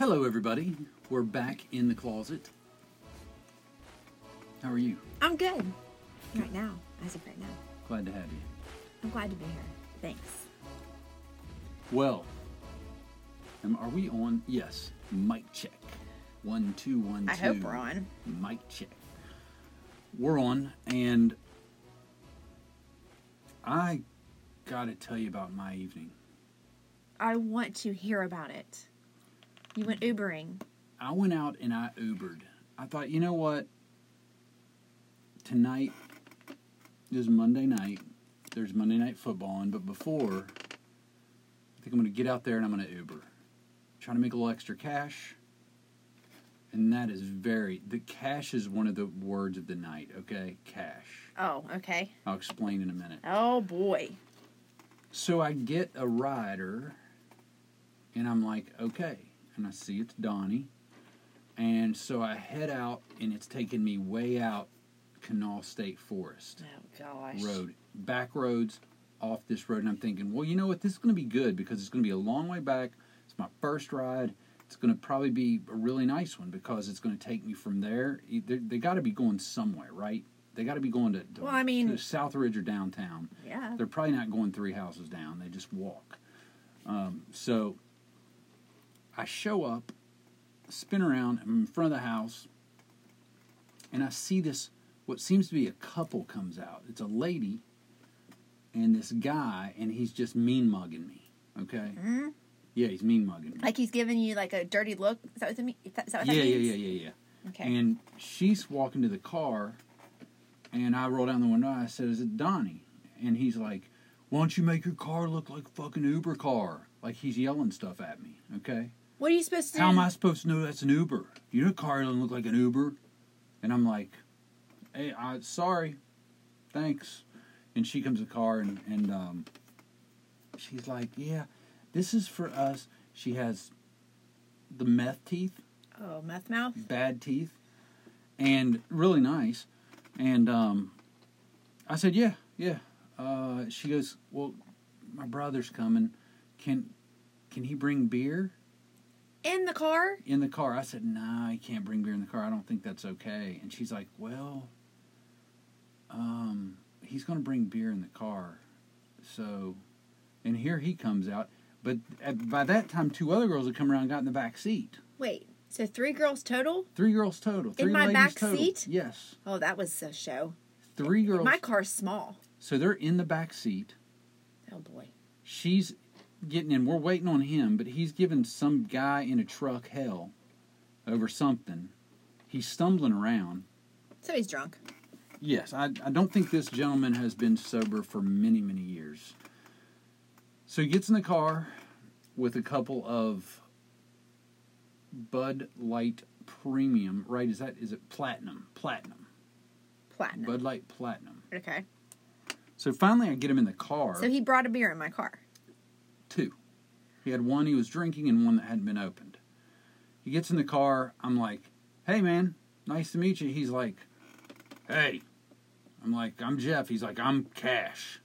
Hello, everybody. We're back in the closet. How are you? I'm good. Right now, as of right now. Glad to have you. I'm glad to be here. Thanks. Well, um, are we on? Yes. Mic check. One, two, one, two. I hope we're on. Mic check. We're on, and I got to tell you about my evening. I want to hear about it. You went Ubering. I went out and I Ubered. I thought, you know what? Tonight is Monday night. There's Monday night football on, but before, I think I'm going to get out there and I'm going to Uber. Trying to make a little extra cash. And that is very, the cash is one of the words of the night, okay? Cash. Oh, okay. I'll explain in a minute. Oh boy. So I get a rider, and I'm like, okay. And I see it's Donnie. And so I head out, and it's taking me way out Kanawha State Forest Oh gosh. Road. Back roads off this road. And I'm thinking, well, you know what? This is going to be good because it's going to be a long way back. It's my first ride. It's going to probably be a really nice one because it's going to take me from there. They, they got to be going somewhere, right? They got to be going to, to, Well, I mean- to South Ridge or downtown Yeah. they're probably not going three houses down. They just walk. Um, so I show up, spin around, I'm in front of the house, and I see this. What seems to be a couple comes out. It's a lady and this guy, and he's just mean mugging me. Okay. hmm Yeah, he's mean mugging me. Like he's giving you like a dirty look. Is that what, mean- is that is that what yeah, that yeah, yeah, yeah, yeah. Okay. And she's walking to the car, and I roll down the window. I said, "Is it Donnie?" And he's like, "Why don't you make your car look like a fucking Uber car?" Like he's yelling stuff at me. Okay. What are you supposed to do? How am I supposed to know that's an Uber? Your car doesn't look like an Uber. And I'm like, "Hey, I sorry, thanks." And she comes to the car, and and um, she's like, "Yeah, this is for us." She has the meth teeth Oh, meth mouth. bad teeth and really nice and um, i said yeah yeah uh, she goes well my brother's coming can can he bring beer In the car. in the car i said nah he can't bring beer in the car i don't think that's okay and she's like well um, he's going to bring beer in the car so and here he comes out but at, by that time two other girls had come around and got in the back seat Wait. So three girls total? Three girls total. Three my back total. seat? Yes. Oh, that was a show. Three girls. My car's small. So they're in the back seat. Oh boy. She's getting in. We're waiting on him, but he's giving some guy in a truck hell over something. He's stumbling around. So he's drunk. Yes, I, I don't think this gentleman has been sober for many, many years. So he gets in the car with a couple of Bud Light Premium, right? Is that is it platinum? Platinum. Platinum. Bud Light Platinum. Okay. So finally, I get him in the car. So he brought a beer in my car. Two. He had one he was drinking and one that hadn't been opened. He gets in the car. I'm like, "Hey, man, nice to meet you." He's like, "Hey." I'm like, "I'm Jeff." He's like, "I'm Cash."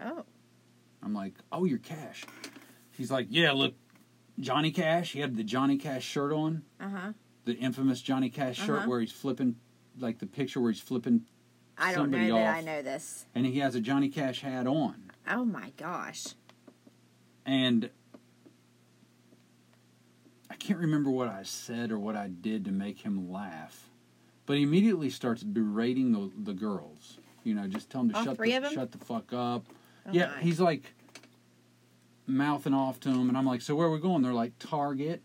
Oh. I'm like, "Oh, you're Cash." He's like, "Yeah, look, Johnny Cash." He had the Johnny Cash shirt on, Uh huh. the infamous Johnny Cash shirt Uh-huh. where he's flipping, like the picture where he's flipping, I don't Somebody know that off. I know this. and he has a Johnny Cash hat on. Oh my gosh. And I can't remember what I said or what I did to make him laugh. But he immediately starts berating the, the girls. You know, just tell them to All shut the, shut the fuck up. Oh yeah, my. he's like mouthing off to them, and I'm like, "So where are we going?" They're like, "Target."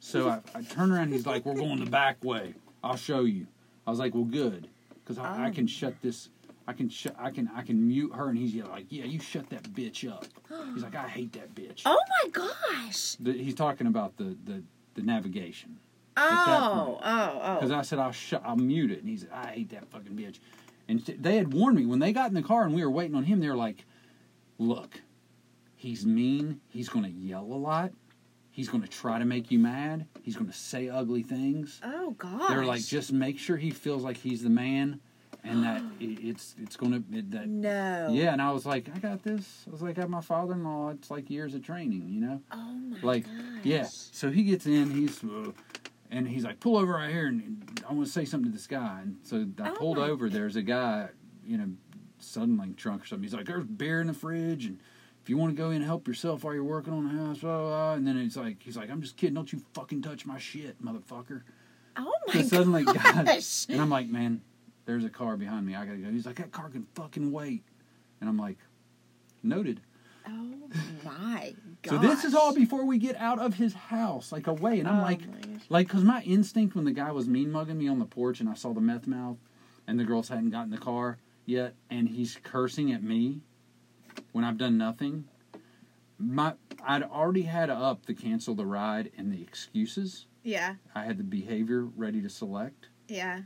So I, I turn around. He's like, "We're going the back way. I'll show you." I was like, "Well, good, because I, I Oh. can shut this. I can shut. I can. I can mute her." And he's like, "Yeah, you shut that bitch up." He's like, "I hate that bitch." Oh my gosh. The, he's talking about the, the, the navigation. Oh, oh, oh, Because oh. I said I'll shut, I'll mute it, and he's like, I hate that fucking bitch. And th- they had warned me when they got in the car and we were waiting on him. They were like, "Look, he's mean. He's going to yell a lot. He's going to try to make you mad. He's going to say ugly things." Oh gosh. They're like, "Just make sure he feels like he's the man, and that it, it's it's gonna it, that No. yeah. And I was like, I got this. I was like, I have my father-in-law. It's like years of training, you know. Oh my Like, gosh. Yeah. So he gets in. He's uh, and he's like, pull over right here, and I want to say something to this guy. And so I Oh pulled over. There's a guy, you know, Suddenlink trunk or something. He's like, there's beer in the fridge, and if you want to go in and help yourself while you're working on the house, blah, blah, blah. And then he's like, he's like, I'm just kidding. Don't you fucking touch my shit, motherfucker. Oh my Suddenlink guy. gosh. And I'm like, man, there's a car behind me. I gotta go. He's like, that car can fucking wait. And I'm like, noted. Oh my gosh. So this is all before we get out of his house, like away. And I'm Oh like, like, cause my instinct when the guy was mean mugging me on the porch and I saw the meth mouth, and the girls hadn't gotten the car yet, and he's cursing at me when I've done nothing. My, I'd already had up the cancel the ride and the excuses. Yeah. I had the behavior ready to select, Yeah.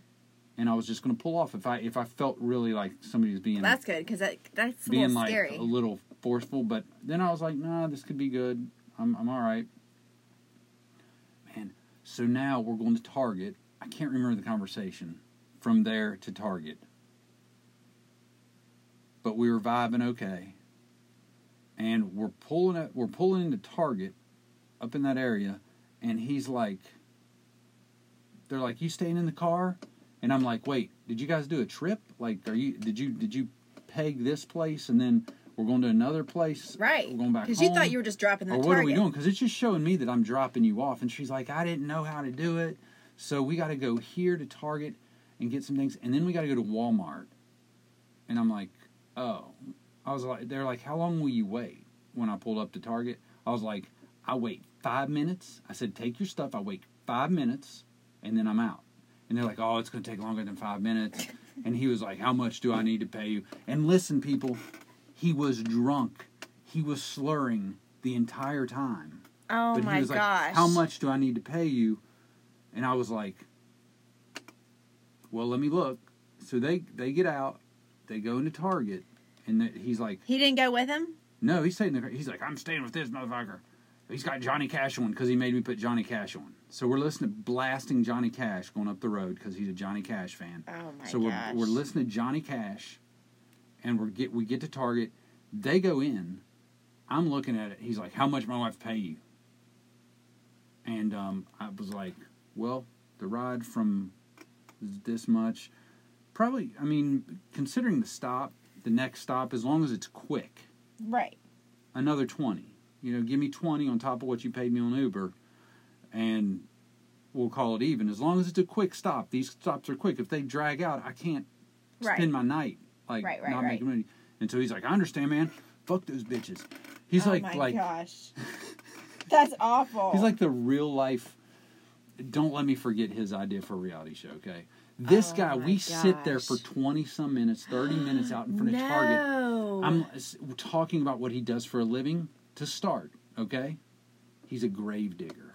And I was just gonna pull off if I if I felt really like somebody was being That's good because that, that's a being like scary. a little forceful. But then I was like, nah, this could be good. I'm I'm all right. Man, so now we're going to Target. I can't remember the conversation from there to Target, but we were vibing okay. And we're pulling it. We're pulling into Target, up in that area, and he's like, they're like, you staying in the car? And I'm like, wait, did you guys do a trip? Like, are you did you did you peg this place and then we're going to another place? right. We're going back Because you thought you were just dropping the or what target. are we doing? Because it's just showing me that I'm dropping you off. And she's like, I didn't know how to do it, so we got to go here to Target and get some things, and then we got to go to Walmart. And I'm like, oh, I was like, they're like, how long will you wait? When I pulled up to Target, I was like, I wait five minutes. I said, take your stuff. I wait five minutes, and then I'm out. And they're like, oh, it's going to take longer than five minutes. And he was like, how much do I need to pay you? And listen, people, he was drunk. He was slurring the entire time. Oh but my he was gosh. like, how much do I need to pay you? And I was like, well, let me look. So they they get out, they go into Target, and the, he's like, He didn't go with him? no, he's staying there. He's like, I'm staying with this motherfucker. He's got Johnny Cash on because he made me put Johnny Cash on. So we're listening, to blasting Johnny Cash going up the road because he's a Johnny Cash fan. Oh my so gosh. we're we're listening to Johnny Cash, and we get we get to Target. They go in. I'm looking at it. He's like, "How much my wife pay you?" And um, I was like, "Well, the ride from this much, probably. I mean, considering the stop, the next stop, as long as it's quick, Right. another twenty. You know, give me twenty on top of what you paid me on Uber, and we'll call it even. As long as it's a quick stop. These stops are quick. If they drag out, I can't Right. spend my night like Right, right, not making money. And so he's like, I understand, man. Fuck those bitches. He's oh like, my like gosh. That's awful. he's like the real life. Don't let me forget his idea for a reality show. Okay, this Oh guy, we sit there for twenty some minutes, thirty minutes out in front of Target. I'm talking about what he does for a living to start. Okay, he's a grave digger.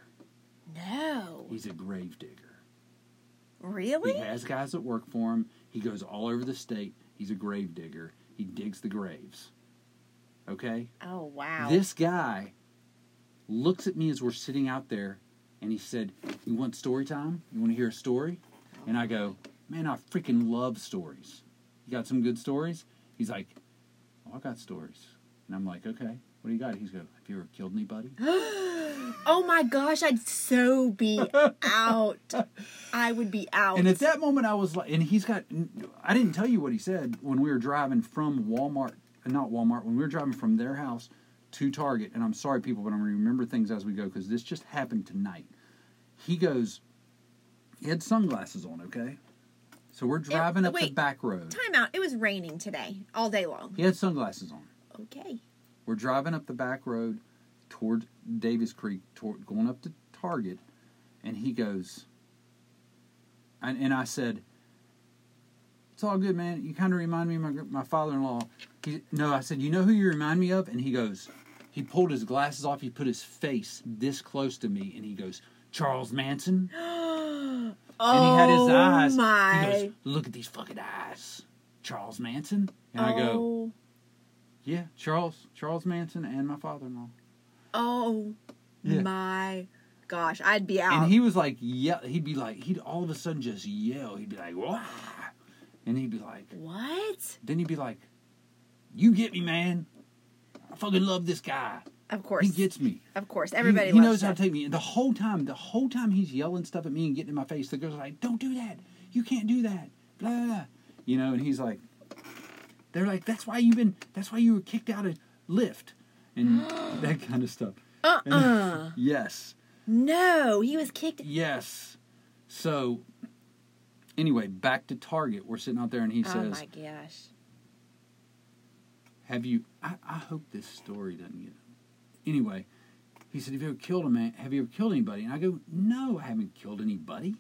No. He's a grave digger. Really? He has guys that work for him. He goes all over the state. He's a grave digger. He digs the graves. Okay? Oh wow. This guy looks at me as we're sitting out there and he said, You want story time? You want to hear a story? And I go, Man, I freaking love stories. You got some good stories? He's like, Oh, I got stories. And I'm like, Okay, what do you got? He's go, Have you ever killed anybody? oh my gosh, I'd so be out. I would be out. And at that moment, I was like, and he's got, I didn't tell you what he said when we were driving from Walmart, not Walmart, when we were driving from their house to Target. And I'm sorry, people, but I'm going to remember things as we go because this just happened tonight. He goes, he had sunglasses on, okay? So we're driving up the back road. Time out. It was raining today, all day long. He had sunglasses on. Okay. We're driving up the back road toward Davis Creek, toward, going up to Target, and he goes, and, and I said, "It's all good, man. You kind of remind me of my my father-in-law." He, no, I said, "You know who you remind me of?" And he goes, he pulled his glasses off. He put his face this close to me, and he goes, "Charles Manson." oh And he had his oh eyes. my. He goes, "Look at these fucking eyes, Charles Manson." And I go, Oh, "Yeah, Charles, Charles Manson, and my father-in-law." oh Yeah. my gosh, I'd be out. And he was like, yeah, he'd be like, he'd all of a sudden just yell. He'd be like, Wah! And he'd be like, What? then he'd be like, "You get me, man. I fucking love this guy. Of course. He gets me. of course. Everybody he, loves knows how to take me. And the whole time, the whole time he's yelling stuff at me and getting in my face, the girl's are like, "Don't do that. You can't do that." Blah blah. blah. You know, and he's like, they're like, "That's why you've been. That's why you were kicked out of Lyft and that kind of stuff." Uh-uh. Yes, no, he was kicked. yes. So, anyway, back to Target. We're sitting out there, and he oh says, Oh my gosh. Have you? I, I hope this story doesn't get. Anyway, he said, "Have you ever killed a man? Have you ever killed anybody?" And I go, "No, I haven't killed anybody.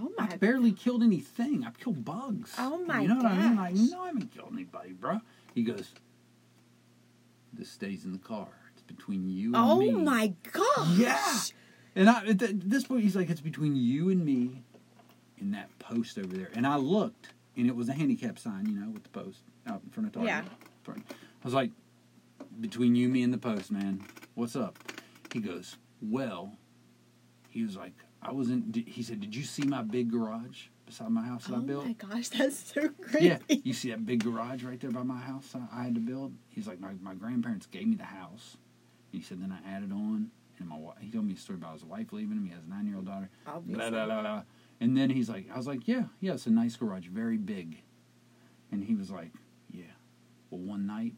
Oh my. I've barely killed anything. I've killed bugs. Oh my You know what I mean? Like, no, I haven't killed anybody, bro." He goes, "This stays in the car. It's between you and Oh me." Oh my gosh. Yeah. And I, at th- this point, he's like, "It's between you and me, and that post over there." And I looked, and it was a handicap sign, you know, with the post out in front of Target. Yeah. I was like, "Between you, me, and the post, man. What's up?" He goes, "Well," he was like, "I wasn't." He said, "Did you see my big garage beside my house that Oh I built?" Oh my gosh, that's so great. Yeah, you see that big garage right there by my house I, I had to build? He's like, my, my grandparents gave me the house. He said, then I added on, and my wi- he told me a story about his wife leaving him. He has a nine year old daughter. Obviously. Blah, blah, blah, blah. And then he's like, I was like, yeah, yeah, it's a nice garage, very big. And he was like, yeah. Well, one night,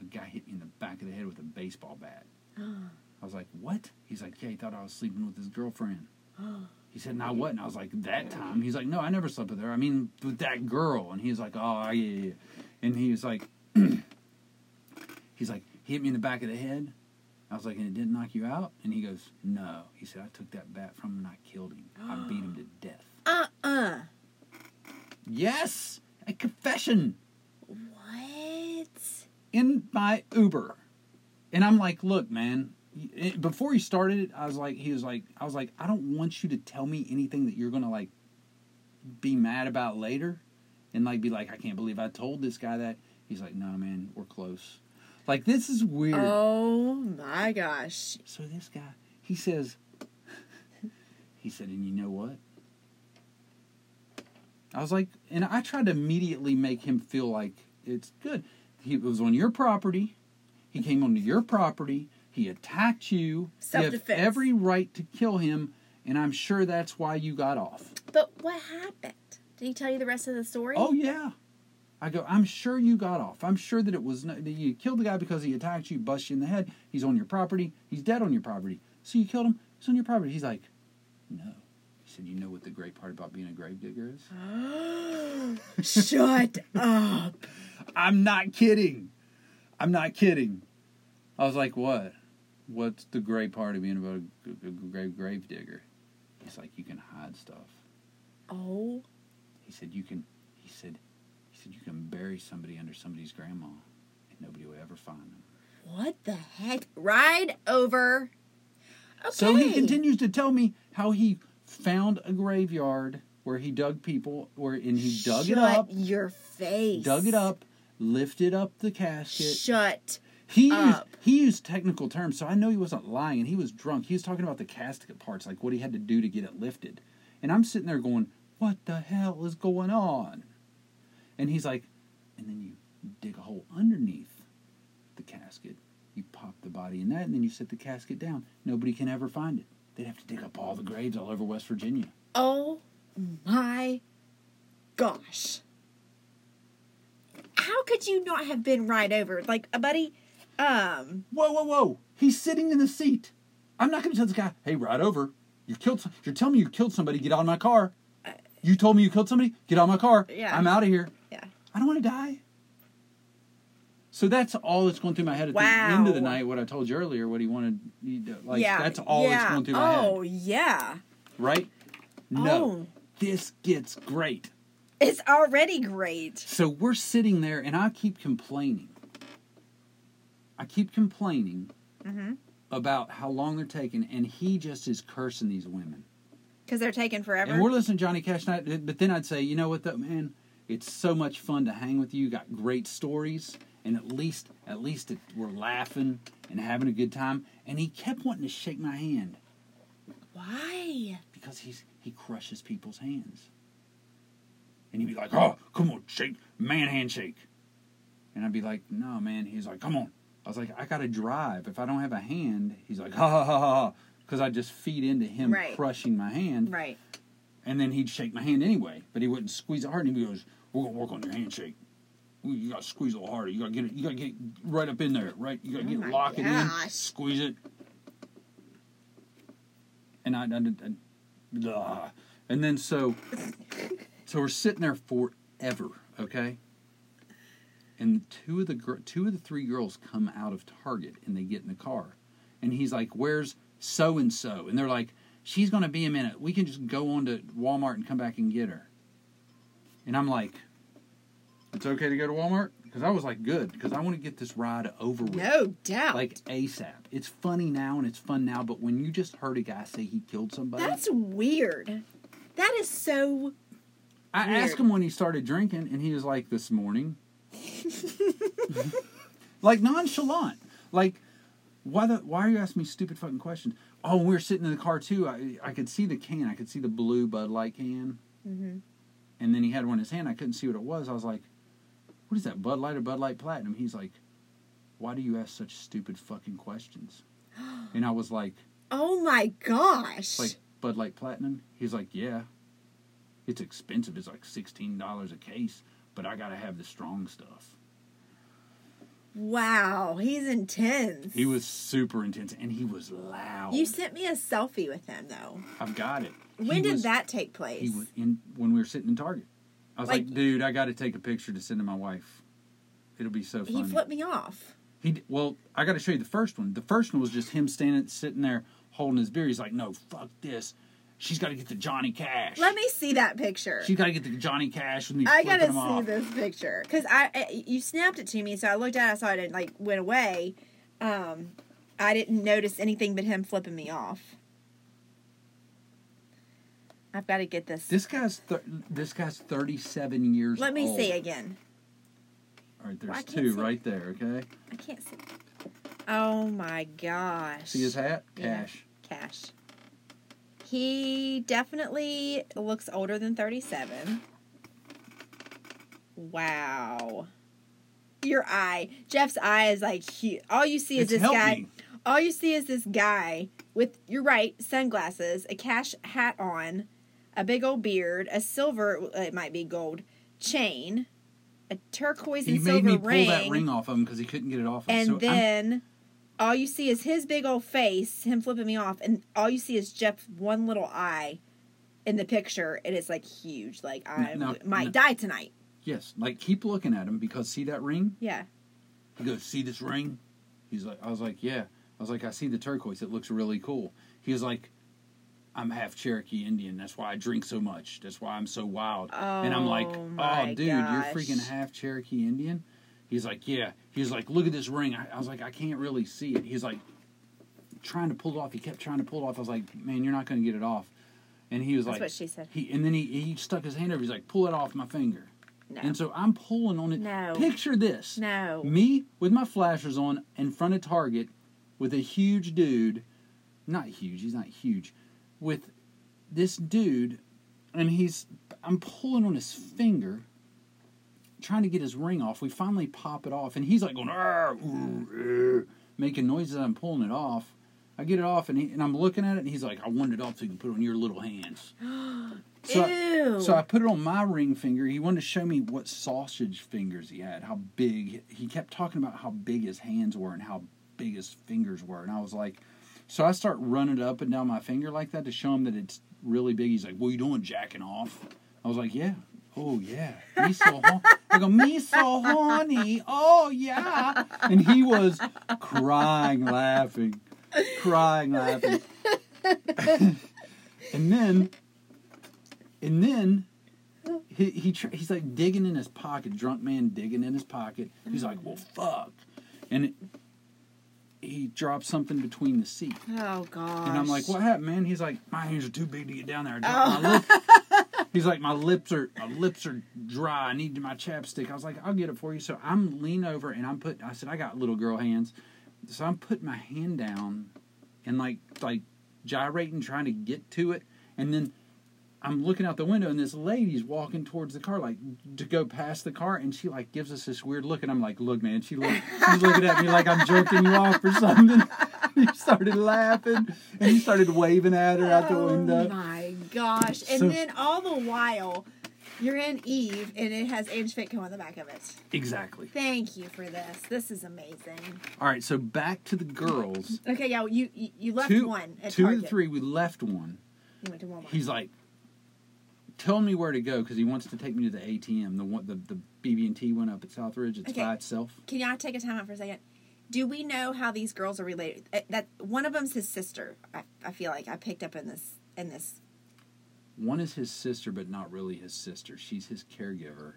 a guy hit me in the back of the head with a baseball bat. I was like, what? He's like, yeah, he thought I was sleeping with his girlfriend. He said, "Now what?" And I was like, "That time." He's like, "No, I never slept with her. I mean, with that girl." And he was like, "Oh, yeah, yeah." yeah." And he was like, "He's like, he hit me in the back of the head." I was like, "And it didn't knock you out?" And he goes, "No." He said, "I took that bat from him and I killed him. I beat him to death." Uh-uh. Yes, a confession What? in my Uber, and I'm like, "Look, man." Before he started it, I was like, he was like, I was like, I don't want you to tell me anything that you're gonna like be mad about later and like be like, I can't believe I told this guy that. He's like, no, man, we're close. Like, this is weird. Oh my gosh. So this guy, he says, he said, and you know what? I was like, and I tried to immediately make him feel like it's good. He was on your property. He came onto your property. He attacked you. You have every right to kill him, and I'm sure that's why you got off. But what happened? Did he tell you the rest of the story? Oh yeah. I go. I'm sure you got off. I'm sure that it was no, that you killed the guy because he attacked you, bust you in the head. He's on your property. He's dead on your property. So you killed him. He's on your property. He's like, no. He said, you know what the great part about being a gravedigger is? Shut up. I'm not kidding. I'm not kidding. I was like, what? What's the great part of being about a, a grave gravedigger? He's like, you can hide stuff. Oh, He said you can. He said, he said you can bury somebody under somebody's grandma, and nobody will ever find them. what the heck? Ride over. Okay. So he continues to tell me how he found a graveyard where he dug people, where and he dug it Shut up, your face. dug it up, lifted up the casket. Shut. He uh, used he used technical terms, so I know he wasn't lying. He was drunk. He was talking about the casket parts, like what he had to do to get it lifted. And I'm sitting there going, "What the hell is going on?" And he's like, and then you dig a hole underneath the casket. You pop the body in that, and then you set the casket down. Nobody can ever find it. They'd have to dig up all the graves all over West Virginia. Oh my gosh. How could you not have been right over? Like, a buddy, um, Whoa, whoa, whoa! He's sitting in the seat. I'm not going to tell this guy, "Hey, ride over." You killed. You're telling me you killed somebody. Get out of my car. You told me you killed somebody. Get out of my car. Yeah. I'm out of here. yeah. I don't want to die. So that's all that's going through my head at the end of the night. What I told you earlier, what he wanted, like yeah. that's all yeah. that's going through my Oh, head, Oh yeah. right? No, Oh. this gets great. It's already great. So we're sitting there, and I keep complaining. I keep complaining Mm-hmm. about how long they're taking, and he just is cursing these women. Because they're taking forever. And we're listening to Johnny Cash night, but then I'd say, you know what, though, man, it's so much fun to hang with you. You got great stories, and at least, at least it, we're laughing and having a good time. And he kept wanting to shake my hand Why? because he's he crushes people's hands. and he'd be like, "Oh, come on, shake, man handshake," and I'd be like, "No, man." He's like, "Come on." I was like, "I gotta drive. If I don't have a hand," he's like, "Ha ha ha ha," because I just feed into him Right. crushing my hand, Right. and then he'd shake my hand anyway, but he wouldn't squeeze it hard. And he goes, "We're gonna work on your handshake. You gotta squeeze a little harder. You gotta get it. You gotta get right up in there. Right. You gotta Oh get lock it in. Squeeze it." And I, I, I, ugh. and then so, so we're sitting there forever. Okay. And two of the two of the three girls come out of Target and they get in the car, and he's like, "Where's so and so?" And they're like, "She's gonna be a minute. We can just go on to Walmart and come back and get her." And I'm like, "It's okay to go to Walmart?" Because I was like, "Good," because I want to get this ride over with, No doubt. like ASAP. It's funny now and it's fun now, but when you just heard a guy say he killed somebody, That's weird. That is so. I weird. asked him when he started drinking, and he was like, "This morning," like nonchalant. Like, why the? Why are you asking me stupid fucking questions? Oh, we were sitting in the car too. I I could see the can. I could see the blue Bud Light can, Mhm. and then he had one in his hand. I couldn't see what it was. I was like, "What is that? Bud Light or Bud Light Platinum?" He's like, "Why do you ask such stupid fucking questions?" And I was like, Oh my gosh. "Like Bud Light Platinum?" He's like, "Yeah." It's expensive. It's like sixteen dollars a case, but I gotta have the strong stuff. wow, he's intense. He was super intense, and he was loud. You sent me a selfie with him though. I've got it. When He did was- that take place? He was in when we were sitting in Target. I was like, Like- dude, I got to take a picture to send to my wife. It'll be so He funny. flipped me off. He well, I got to show you the first one. The first one was just him standing, sitting there, holding his beer. He's like, no, fuck this. She's got to get the Johnny Cash. Let me see that picture. She's got to get the Johnny Cash with me I gotta see off. this picture because I, you snapped it to me, so I looked at it, I saw it, and like went away. Um, I didn't notice anything but him flipping me off. I've got to get this. This guy's th- this guy's thirty seven years. Let me old. see again. All right, there's can't two see. right there. Okay, I can't see. Oh my gosh! see his hat? Yeah. Cash. He definitely looks older than 37. Wow. Your eye. Jeff's eye is like huge. All you see is It's this guy. All you see is this guy with, you're right, sunglasses, a cash hat on, a big old beard, a silver, uh, it might be gold, chain, a turquoise and He and made me pull ring that ring off of him because he couldn't get it off. him. and so I'm- then all you see is his big old face, him flipping me off, and all you see is Jeff's one little eye in the picture, and it's like huge. Like I no, might no. die tonight. yes, like keep looking at him because see that ring? Yeah. He goes, "See this ring?" He's like, "I was like, yeah." I was like, "I see the turquoise. It looks really cool." He was like, "I'm half Cherokee Indian. That's why I drink so much. That's why I'm so wild." Oh, and I'm like, Oh, "Oh, dude, gosh. you're freaking half Cherokee Indian." He's like, "Yeah." He's like, "Look at this ring." I, I was like, "I can't really see it." He's like, trying to pull it off. He kept trying to pull it off. I was like, "Man, you're not going to get it off." And he was like That's like, what she said. He and then he he stuck his hand over. He's like, "Pull it off my finger." No. And so I'm pulling on it. No. Picture this. no. Me with my flashers on in front of Target with a huge dude, not huge, he's not huge, with this dude, and he's, I'm pulling on his finger, trying to get his ring off. We finally pop it off, and he's like going, "Arr, ooh, er," making noises. I'm pulling it off. I get it off, and, he, and I'm looking at it, and he's like, I want it off so you can put it on your little hands. So I- Ew. so I put it on my ring finger. He wanted to show me what sausage fingers he had, how big. He kept talking about how big his hands were and how big his fingers were. And I was like, so I start running it up and down my finger like that to show him that it's really big. He's like, what are you doing, jacking off? I was like, yeah. Oh, yeah. Me so hon- I go, me so horny. Oh, yeah. And he was crying, laughing, crying, laughing. and then and then he, he he's like digging in his pocket, drunk man digging in his pocket. He's like, "Well, fuck," and it, he drops something between the seat, oh gosh. and I'm like, "What happened, man?" He's like, "My hands are too big to get down there." I Oh. He's like, "My lips are my lips are dry. I need my chapstick." I was like, "I'll get it for you." So I'm lean over and I'm put. I said, "I got little girl hands," so I'm putting my hand down and like like gyrating, trying to get to it, and then I'm looking out the window and this lady's walking towards the car, like to go past the car, and she like gives us this weird look, and I'm like, "Look, man," she look, she's looking at me like I'm jerking you off or something. he started laughing and he started waving at her out the window. Oh window. my gosh! And So- then all the while, you're in Eve, and it has Ange Fitco on the back of it. Exactly. Thank you for this. This is amazing. All right, so back to the girls. Okay, yeah, you you, you left two, one two Target. of the three, we left one. You went to Walmart. He's like, telling me where to go because he wants to take me to the ATM. The one, the the BB and T one up at Southridge. It's Okay. by itself. Can y'all take a time out for a second? Do we know how these girls are related? Uh, That one of them's his sister. I, I feel like I picked up in this in this. One is his sister, but not really his sister. She's his caregiver.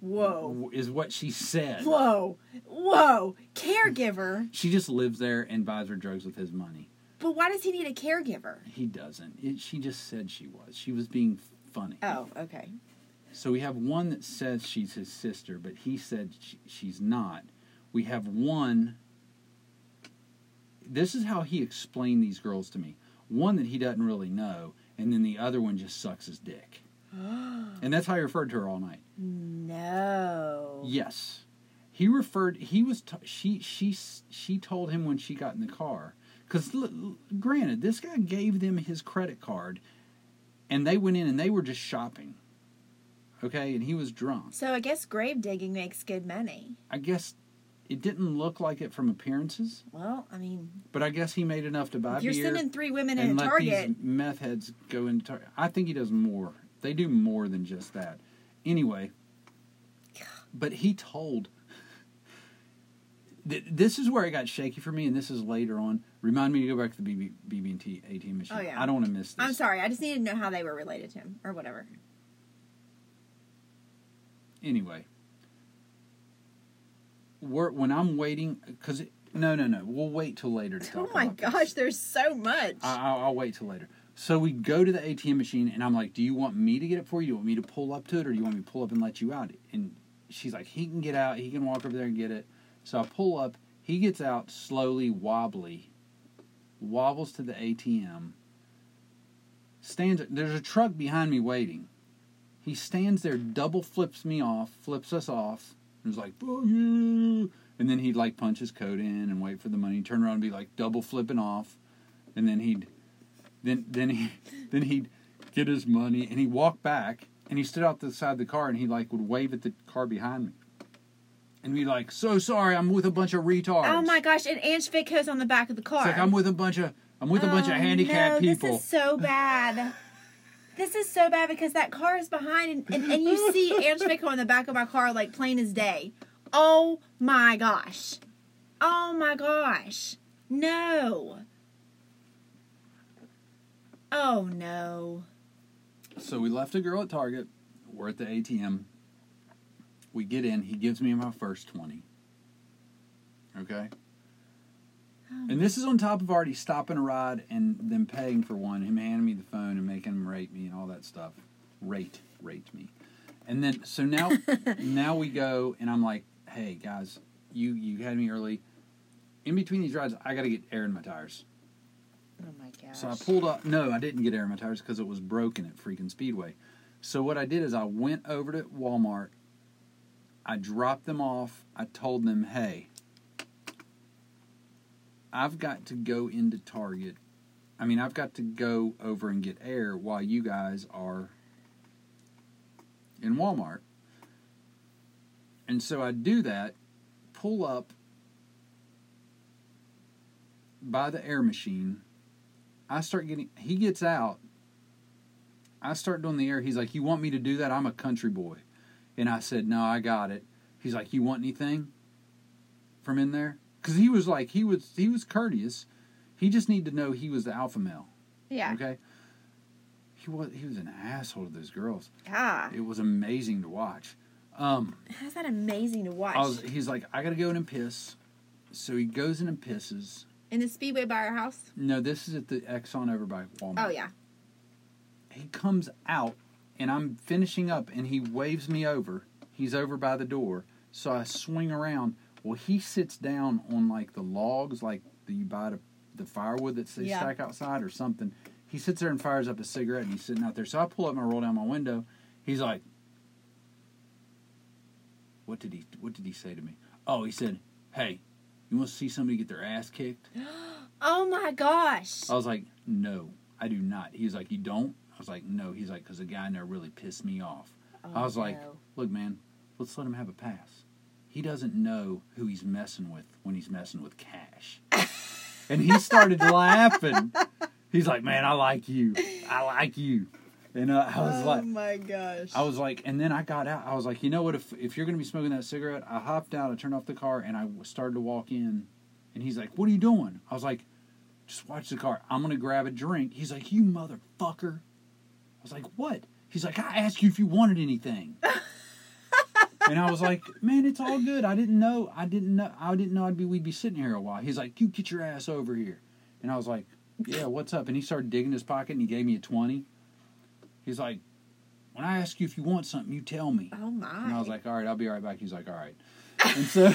Whoa, Is what she said. whoa, whoa! Caregiver. She just lives there and buys her drugs with his money. But why does he need a caregiver? He doesn't. It, she just said she was. She was being funny. Oh, okay. So we have one that says she's his sister, but he said she, she's not. We have one. This is how he explained these girls to me. One that he doesn't really know, and then the other one just sucks his dick. and that's how he referred to her all night. No. Yes, he referred. He was. T- she. She. She told him when she got in the car. Because, granted, this guy gave them his credit card, and they went in and they were just shopping. Okay, and he was drunk. So I guess grave digging makes good money. I guess it didn't look like it from appearances, Well, I mean, but I guess he made enough to buy you're sending three women in Target, these meth heads go into Target. I think he does more. They do more than just that. Anyway, but he told. th- This is where it got shaky for me, and this is later on. Remind me to go back to the BB, BB&T ATM machine. Oh, yeah. I don't want to miss this. I'm sorry. I just needed to know how they were related to him or whatever. anyway, we're, when I'm waiting, because no, no, no, we'll wait till later to Oh talk. my about this. gosh, there's so much. I, I'll, I'll wait till later. So we go to the ATM machine, and I'm like, "Do you want me to get it for you? Do you want me to pull up to it, or do you want me to pull up and let you out?" And she's like, "He can get out. He can walk over there and get it." So I pull up. He gets out slowly, wobbly, wobbles to the ATM. Stands. There's a truck behind me waiting. He stands there, double flips me off, flips us off. And was like, "Fuck you!" And then he'd like punch his code in and wait for the money. Turn around and be like double flipping off, and then he'd then then he then he'd get his money and he'd walk back and he stood out the side of the car and he like would wave at the car behind me and be like, "So sorry, I'm with a bunch of retards." oh my gosh, and Ange Fitco's on the back of the car. It's like I'm with a bunch of I'm with a bunch of Oh, handicapped no, people. This is so bad. This is so bad because that car is behind, and, and, and you see Ange Fitco in the back of my car like plain as day. Oh my gosh. Oh my gosh. No. Oh no. So we left a girl at Target. We're at the ATM. We get in. He gives me my first twenty. Okay. Oh. And this is on top of already stopping a ride and then paying for one, him handing me the phone and making him rate me and all that stuff. Rate, rate me. And then so now now we go and I'm like, hey guys, you you had me early. In between these rides, I gotta get air in my tires. Oh my gosh. So I pulled up. No, I didn't get air in my tires because it was broken at freaking Speedway. So what I did is I went over to Walmart. I dropped them off. I told them, hey, I've got to go into Target. I mean, I've got to go over and get air while you guys are in Walmart. And so I do that, pull up by the air machine. I start getting, he gets out. I start doing the air. He's like, You want me to do that? I'm a country boy. And I said, No, I got it. He's like, You want anything from in there? Because he was like, he was he was courteous. He just needed to know he was the alpha male. yeah. Okay. He was he was an asshole to those girls. Ah. It was amazing to watch. Um, How's that amazing to watch? Was, he's like, I gotta go in and piss. So he goes in and pisses. in the Speedway by our house? No, this is at the Exxon over by Walmart. Oh, yeah. he comes out and I'm finishing up and he waves me over. He's over by the door. So I swing around. Well, he sits down on like the logs, like that you buy the, the firewood that they Yeah. stack outside or something. he sits there and fires up a cigarette, and he's sitting out there. So I pull up and I roll down my window. He's like, "What did he? What did he say to me? Oh, he said, "Hey, you want to see somebody get their ass kicked?" Oh my gosh. I was like, "No, I do not." He's like, "You don't?" I was like, "No." He's like, "Cause the guy in there really pissed me off." I Oh, was like, "Look, man, let's let him have a pass. He doesn't know who he's messing with when he's messing with cash." and he started laughing. He's like, "Man, I like you. I like you." And uh, I was oh like, oh my gosh. I was like, and then I got out. I was like, you know what? If if you're gonna be smoking that cigarette, I hopped out. I turned off the car, and I started to walk in. And he's like, "What are you doing?" I was like, "Just watch the car. I'm gonna grab a drink." He's like, "You motherfucker!" Was like, "What?" He's like, "I asked you if you wanted anything." and I was like, "Man, it's all good. I didn't know. I didn't know. I didn't know I'd be. We'd be sitting here a while." He's like, "You get your ass over here." And I was like, "Yeah, what's up?" And he started digging his pocket, and he gave me a twenty. He's like, "When I ask you if you want something, you tell me." oh my. And I was like, all right, I'll be right back. He's like, all right. And so,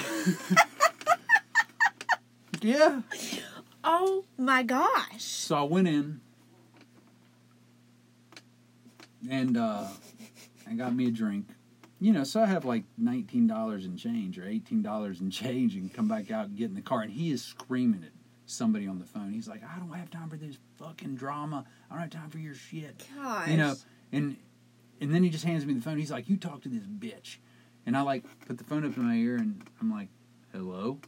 yeah. oh my gosh. So I went in and uh, I got me a drink. You know, so I have like $19 in change or $18 in change and come back out and get in the car. And he is screaming at somebody on the phone. He's like, I don't have time for this fucking drama. I don't have time for your shit. Gosh. you know and and then he just hands me the phone he's like you talk to this bitch and i like put the phone up to my ear and i'm like hello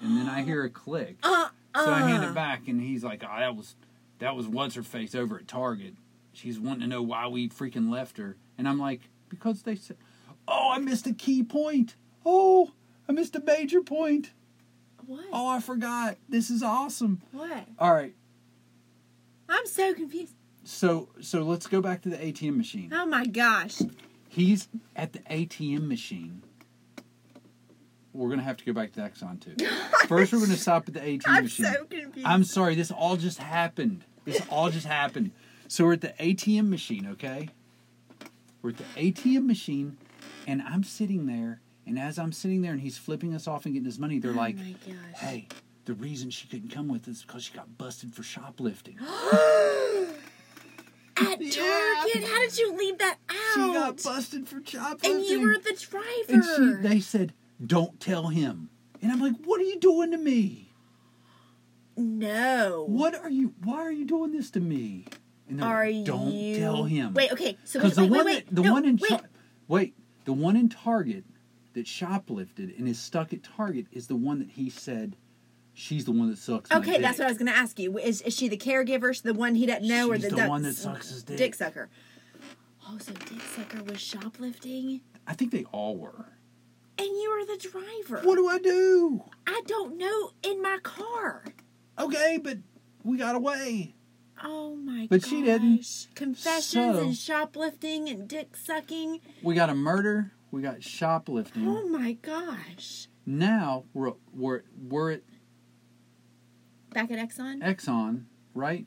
and then i hear a click Uh, uh. so i hand uh. it back and he's like oh that was that was what's her face over at target she's wanting to know why we freaking left her and i'm like because they said oh i missed a key point oh i missed a major point What? oh i forgot this is awesome What? all right I'm so confused. so so let's go back to the atm machine Oh my gosh. He's at the ATM machine. We're gonna have to go back to the Exxon too. First, we're gonna stop at the ATM I'm machine. so confused. I'm sorry, this all just happened. This all just happened. So we're at the ATM machine, okay? We're at the ATM machine, and I'm sitting there, and as I'm sitting there, and he's flipping us off and getting his money, they're oh like, "Hey, the reason she couldn't come with us is because she got busted for shoplifting. At Yeah. Target, how did you leave that out? She got busted for shoplifting." and you were the driver. And she, they said, "Don't tell him." And I'm like, "What are you doing to me? no. What are you? Why are you doing this to me?" And they're like, "Don't you? tell him." Wait. Okay. So wait. the Wait. one wait, that, the no, one in wait. Tar- wait, the one in Target that shoplifted and is stuck at Target is the one that he said she's the one that sucks. Okay, that's what I was going to ask you. Is, is she the caregiver? The one he doesn't know, or the, the duck- one that sucks his dick. Dick sucker. Oh, so dick sucker was shoplifting, I think they all were. and you were the driver. What do I do? I don't know. In my car. Okay, but we got away. Oh my But gosh. she didn't. Confessions So- and shoplifting and dick sucking. We got a murder. We got shoplifting. Oh my gosh. Now we're we're we're at Back at Exxon? Exxon, right?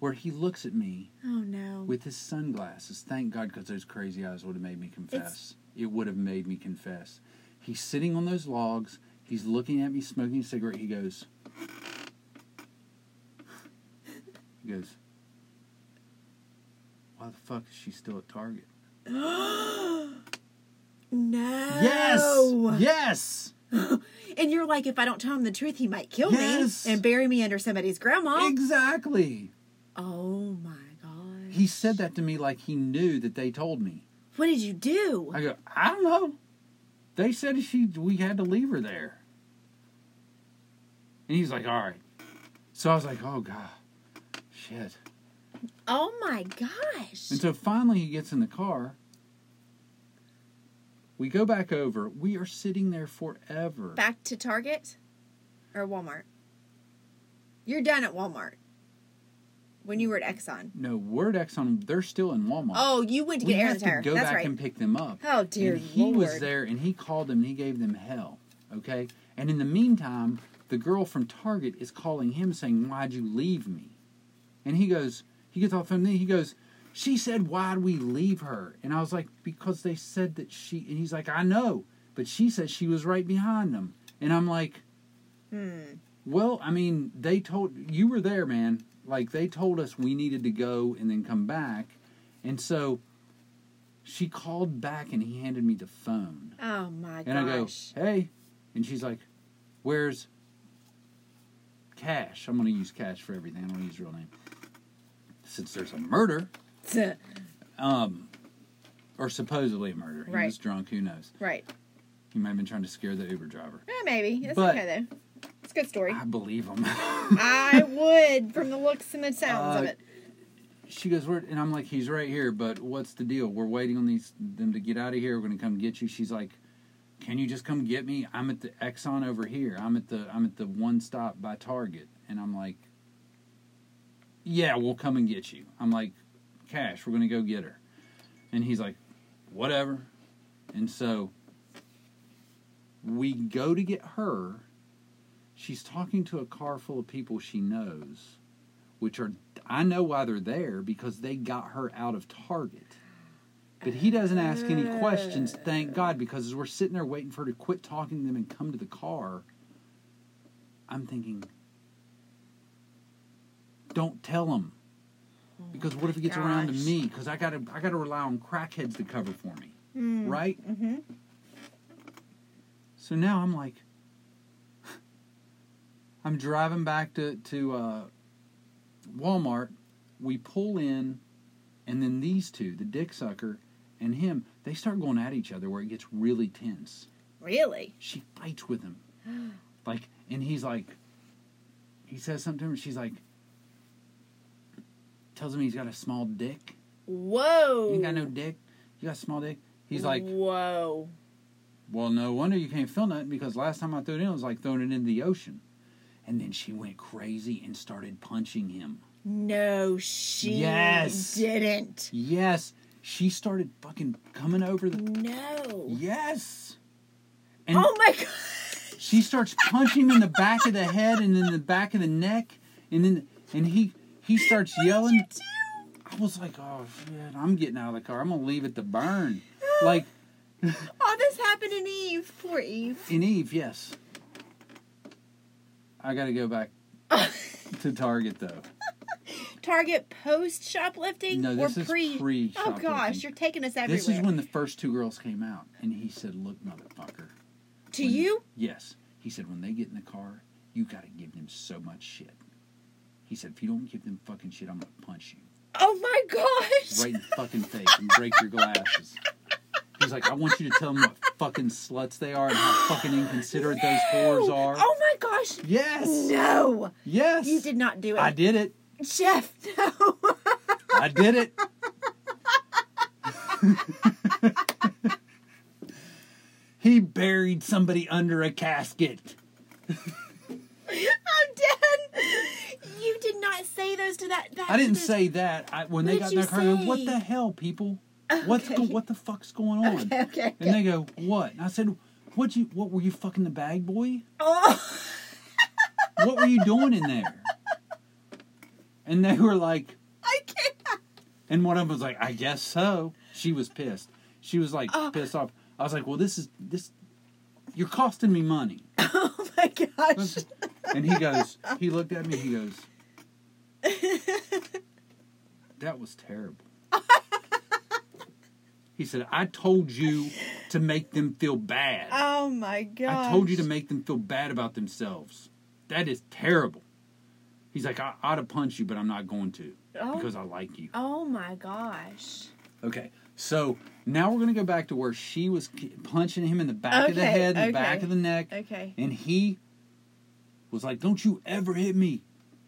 Where he looks at me Oh no. with his sunglasses. Thank God, because those crazy eyes would have made me confess. It would have made me confess. He's sitting on those logs. He's looking at me smoking a cigarette. He goes, he goes, why the fuck is she still at Target? no. Yes, yes, And you're like, if I don't tell him the truth, he might kill Yes. me and bury me under somebody's grandma. exactly. oh my god. He said that to me like he knew that they told me. What did you do? I go, I don't know. They said she we had to leave her there. And he's like, all right. So I was like, oh god, shit. oh my gosh. And so finally he gets in the car. We go back over. We are sitting there forever. Back to Target or Walmart? You're done at Walmart. When you were at Exxon. No, word Exxon, they're still in Walmart. Oh, you went to we get air in have the to tire. go That's back right. and pick them up. Oh dear and he was there and he called them and he gave them hell. Okay? And in the meantime, the girl from Target is calling him saying, Why'd you leave me? And he goes, he gets off the phone and he goes, She said, Why'd we leave her? And I was like, Because they said that she and he's like, I know. But she said she was right behind them. And I'm like, Hmm. Well, I mean, they told you were there, man. Like they told us we needed to go and then come back, and so she called back and he handed me the phone, Oh my and I go, "Hey," and she's like, "Where's Cash?" I'm gonna use Cash for everything. I don't use real name since there's a murder, um, or supposedly a murder. He Right. was drunk. Who knows? right. He might have been trying to scare the Uber driver. Eh, maybe. That's But- okay though. It's a good story. I believe him. I would from the looks and the sounds of Uh, it. she goes, Where? And I'm like, he's right here, but what's the deal? We're waiting on these them to get out of here. We're gonna come get you. She's like, can you just come get me? I'm at the Exxon over here. I'm at the I'm at the one stop by Target, and I'm like, yeah, we'll come and get you. I'm like, Cash, we're gonna go get her, and he's like, whatever, and so we go to get her. She's talking to a car full of people she knows, which are I know why they're there because they got her out of Target. But he doesn't ask any questions, thank God, because as we're sitting there waiting for her to quit talking to them and come to the car, I'm thinking, don't tell him. Because what if he gets around to me? Because I gotta, I gotta rely on crackheads to cover for me, Mm. right? Mm-hmm. So now I'm like, I'm driving back to to uh, Walmart. We pull in, and then these two, the dick sucker and him, they start going at each other where it gets really tense. Really? She fights with him, like, and he's like, he says something to her. She's like, tells him he's got a small dick. Whoa. You ain't got no dick. You got a small dick. He's like, Whoa. Well, no wonder you can't feel nothing because last time I threw it in, it was like throwing it into the ocean. And then she went crazy and started punching him. No, she Yes. didn't. Yes, she started fucking coming over the. No. Yes. And oh my god. she starts punching him in the back of the head and in the back of the neck, and then and he he starts yelling. What did you I was like, oh shit, I'm getting out of the car. I'm gonna leave it to burn. Like do? Oh, this happened in Eve. Poor Eve. in Eve, yes. I got to go back to Target though. Target post shoplifting No, this or is pre? pre oh gosh, you're taking us everywhere. This is when the first two girls came out, and he said, "Look, motherfucker." to when- you? Yes, he said when they get in the car, you got to give them so much shit. He said, if you don't give them fucking shit, I'm gonna punch you Oh my gosh. right in the fucking face and break your glasses. He's like, I want you to tell them what fucking sluts they are and how fucking inconsiderate those whores are. Oh my gosh. Yes, No. yes, You did not do it. I did it. Jeff, no. I did it. he buried somebody under a casket. I'm dead. You did not say those to that. that I didn't this- say that. I, when they got in their car, I go, what the hell, people? What's go, what the fuck's going on? Okay, okay. And they go, what? And I said, what you? What were you fucking the bag boy? Oh. What were you doing in there? And they were like, I can't. and one of them was like, I guess so. She was pissed. She was like Oh. pissed off. I was like, well, this is this. You're costing me money. Oh my gosh. And he goes, he looked at me. He goes, that was terrible. He said, I told you to make them feel bad. oh my God. I told you to make them feel bad about themselves. That is terrible. He's like, I ought to punch you, but I'm not going to Oh. because I like you. Oh my gosh. Okay, so now we're gonna go back to where she was punching him in the back of the Okay, head, the okay. back of the neck, Okay. and he was like, "Don't you ever hit me?"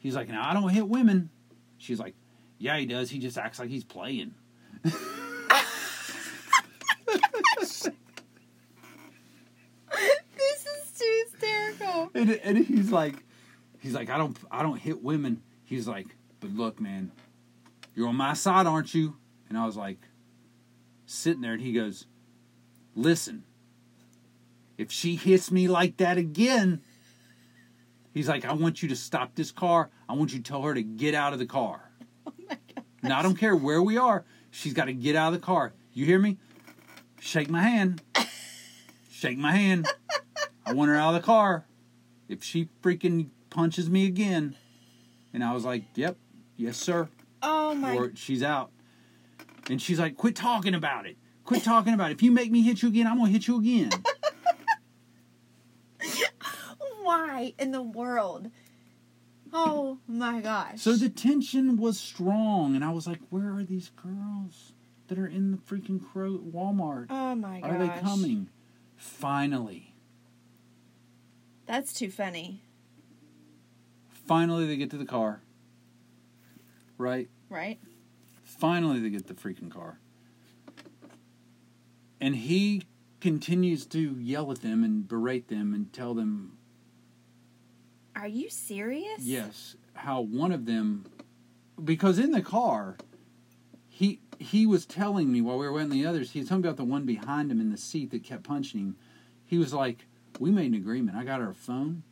He's like, "No, I don't hit women." She's like, "Yeah, he does. He just acts like he's playing." This is too hysterical. And, and he's like, he's like, I don't, I don't hit women. He's like, but look, man, you're on my side, aren't you? And I was like, sitting there, and he goes, listen, if she hits me like that again, he's like, I want you to stop this car. I want you to tell her to get out of the car. Oh my god. Now I don't care where we are. She's got to get out of the car. You hear me? Shake my hand. Shake my hand. I want her out of the car. If she freaking punches me again, and I was like, "Yep, Yes, sir. Oh my. Or she's out. And she's like, quit talking about it. Quit talking about it. If you make me hit you again, I'm going to hit you again. Why in the world? Oh my gosh. so the tension was strong. And I was like, where are these girls that are in the freaking Cro- Walmart? Oh my gosh. Are they coming? Finally. That's too funny. Finally, they get to the car. Right? Right? Finally, they get the freaking car. And he continues to yell at them and berate them and tell them, Are you serious? yes, how one of them, because in the car, he he was telling me while we were waiting the others, he was talking about the one behind him in the seat that kept punching him. He was like, "We made an agreement. I got her a phone,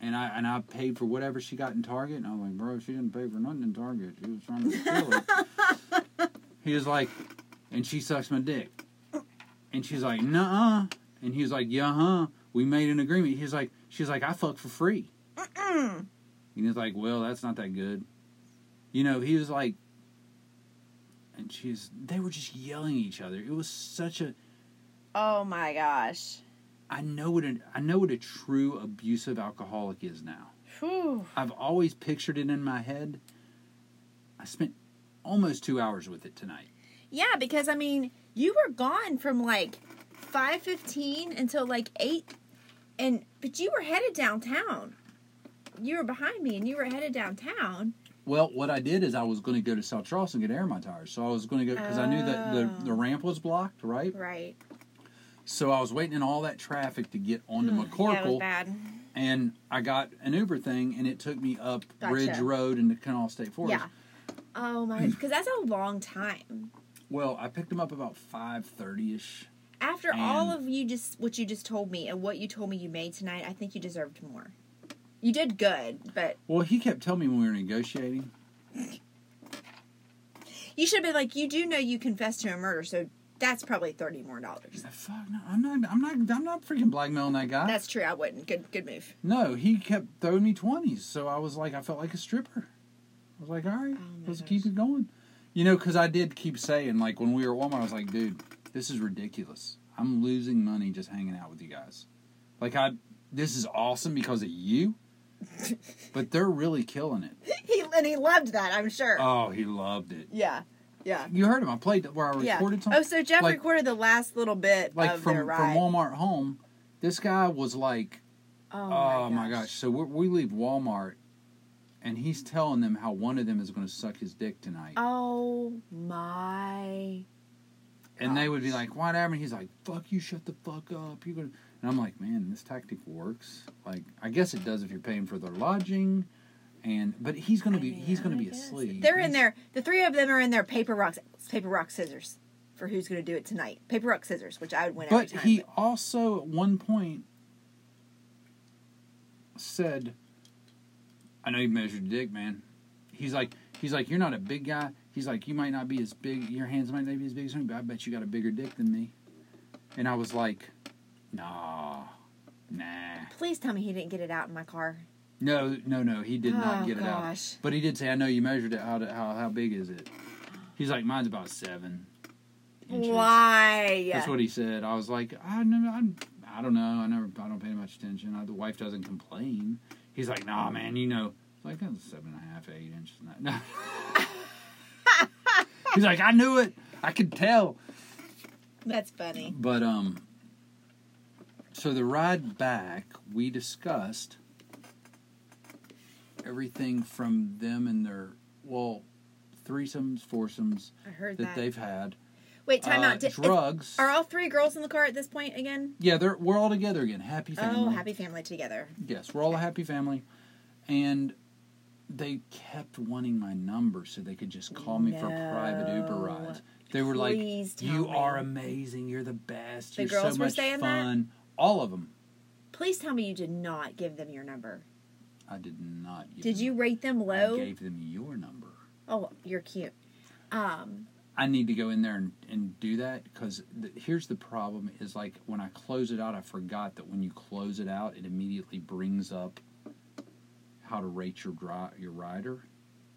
and I and I paid for whatever she got in Target." And I was like, "Bro, she didn't pay for nothing in Target. She was trying to steal it." he was like, "And she sucks my dick," and she's like, "Nuh-uh," and he's like, "Yeah, huh." We made an agreement. He's like, she's like, "I fuck for free." Mm-mm. And he's like, well, that's not that good. You know, he was like, and she's, they were just yelling at each other. It was such a, Oh my gosh. I know what a, I know what a true abusive alcoholic is now. Whew. I've always pictured it in my head. I spent almost two hours with it tonight. Yeah, because I mean, you were gone from like five fifteen until like eight, and but you were headed downtown. You were behind me, and you were headed downtown. Well, what I did is I was going to go to South Charleston and get air in my tires. So I was going to go because I knew that the, Oh. the ramp was blocked, right? Right. So I was waiting in all that traffic to get onto hmm. Yeah, was McCorkle. bad. and I got an Uber thing, and it took me up Gotcha. Ridge Road into Kanawha State Forest. Yeah. Oh my, because that's a long time. Well, I picked him up about five thirty ish. After all of you just what you just told me and what you told me you made tonight, I think you deserved more. You did good, but Well, he kept telling me when we were negotiating. you should have been like, you do know you confessed to a murder, so that's probably thirty more dollars. "Fuck no, I'm not, I'm not, I'm not freaking blackmailing that guy." That's true. I wouldn't. Good, good move. no, he kept throwing me twenties, so I was like, I felt like a stripper. I was like, all right, Oh let's gosh. keep it going. You know, because I did keep saying, like when we were at Walmart, I was like, dude, this is ridiculous. I'm losing money just hanging out with you guys. Like I, this is awesome because of you, but they're really killing it. He and he loved that. I'm sure. Oh, he loved it. yeah, yeah, You heard him. I played where I yeah. recorded Oh, so Jeff like- recorded the last little bit like from from. Walmart home. This guy was like, oh, "Oh my gosh!" So we we leave Walmart, and he's telling them how one of them is going to suck his dick tonight, Oh my. And they would be like, "Whatever." And he's like, "Fuck you! Shut the fuck up!" You going and I'm like, "Man, this tactic works. Like, I guess it does if you're paying for their lodging." And but he's gonna I be mean, he's gonna I be guess. asleep. They're in there. The three of them are in their paper rock paper rock scissors for who's going to do it tonight. Paper rock scissors, which I would win But every time. he also at one point said, "I know you measured dick, man." He's like, he's like, you're not a big guy. He's like, you might not be as big. Your hands might not be as big as me, but I bet you got a bigger dick than me. And I was like, nah, nah. Please tell me he didn't get it out in my car. No, no, no. He did not Oh, get it out. But he did say, I know you measured it. How how how big is it? He's like, mine's about seven. inches." Why? That's what he said. I was like, I don't. I'm, I don't know. I never. I don't pay much attention. I, the wife doesn't complain. He's like, Nah, man. You know, it's like that's seven and a half, eight inches. No. He's like, I knew it. I could tell. That's funny. But um. So the ride back, we discussed everything from them and their well, threesomes, foursomes I heard that that. they've had. Wait, time uh, out. Did, is- drugs. are all three girls in the car at this point again? Yeah, they're we're all together again. Happy family. Oh, happy family together. Yes, we're all a happy family, and they kept wanting my number so they could just call me for private Uber rides. They were like, Please tell "You me. are amazing. You're the best. The You're girls so were much saying that? fun." All of them. Please tell me you did not give them your number. I did not. Give Did them- you rate them low? I gave them your number. Oh, you're cute. Um, I need to go in there and, and do that because here's the problem: is like when I close it out, I forgot that when you close it out, it immediately brings up how to rate your dri- your rider,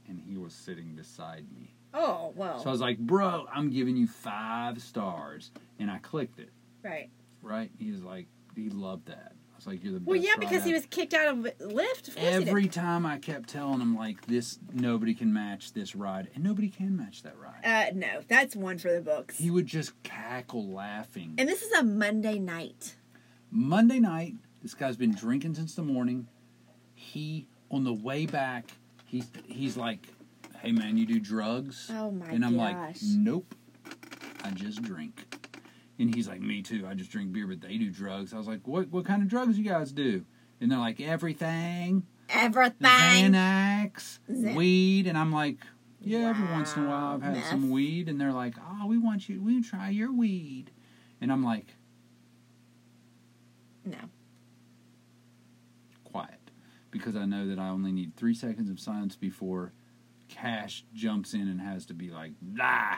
and he was sitting beside me. Oh well. So I was like, "Bro, I'm giving you five stars," and I clicked it. right. Right? He was like, he loved that. I was like, "You're the Well, best." yeah, ride because he was kicked out of Lyft. Of course he did. Every time I kept telling him like this, nobody can match this ride, and nobody can match that ride. Uh, no, that's one for the books. He would just cackle laughing. And this is a Monday night. Monday night, this guy's been drinking since the morning. He on the way back, he's he's like, "Hey man, you do drugs?" Oh my and I'm like, "Nope, I just drink." And he's like, "Me too. I just drink beer, but they do drugs." I was like, "What what kind of drugs you guys do?" And they're like, "Everything, Everything. Xanax, Xan- weed." And I'm like, "Yeah, every once in a while I've had meth. some weed." And they're like, "Oh, we want you. We try your weed." And I'm like, No. Because I know that I only need three seconds of silence before Cash jumps in and has to be like, blah.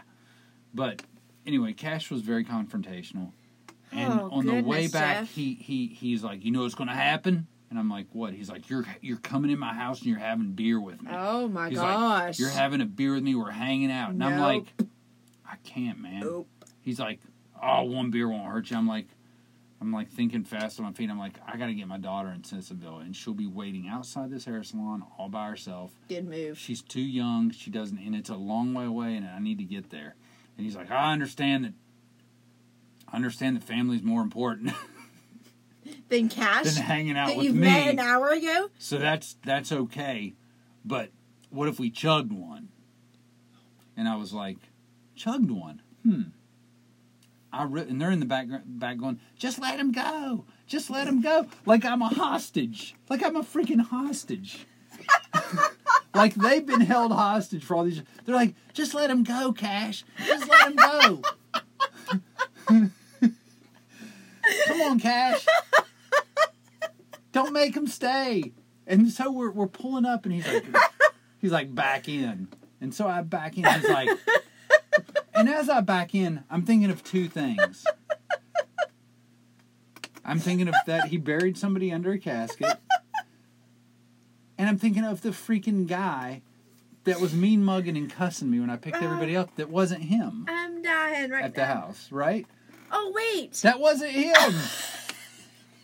But anyway, Cash was very confrontational. And Oh, on the way back, Jeff. he, he he's like, you know what's going to happen? And I'm like, what? He's like, you're you're coming in my house and you're having beer with me. Oh my He's gosh. like, you're having a beer with me. We're hanging out. And I'm like, I can't, man. Nope. He's like, oh, one beer won't hurt you. I'm like, I'm like thinking fast on my feet. I'm like, I got to get my daughter in Sissonville, and she'll be waiting outside this hair salon all by herself. Good move. She's too young. She doesn't, and it's a long way away, and I need to get there. And he's like, I understand that. I understand that family's more important than cash than hanging out that with you've me. met an hour ago. So that's that's okay, but what if we chugged one? And I was like, chugged one? Hmm. I re- and they're in the background back going, just let him go, just let him go, like I'm a hostage, like I'm a freaking hostage. like they've been held hostage for all these. They're like, just let him go, Cash, just let him go. Come on, Cash. Don't make him stay. And so we're we're pulling up, and he's like, he's like back in, and so I back in. He's like, and as I back in, I'm thinking of two things. I'm thinking of that he buried somebody under a casket, and I'm thinking of the freaking guy that was mean mugging and cussing me when I picked everybody up. That wasn't him I'm dying right at the now. house, right? Oh wait, That wasn't him.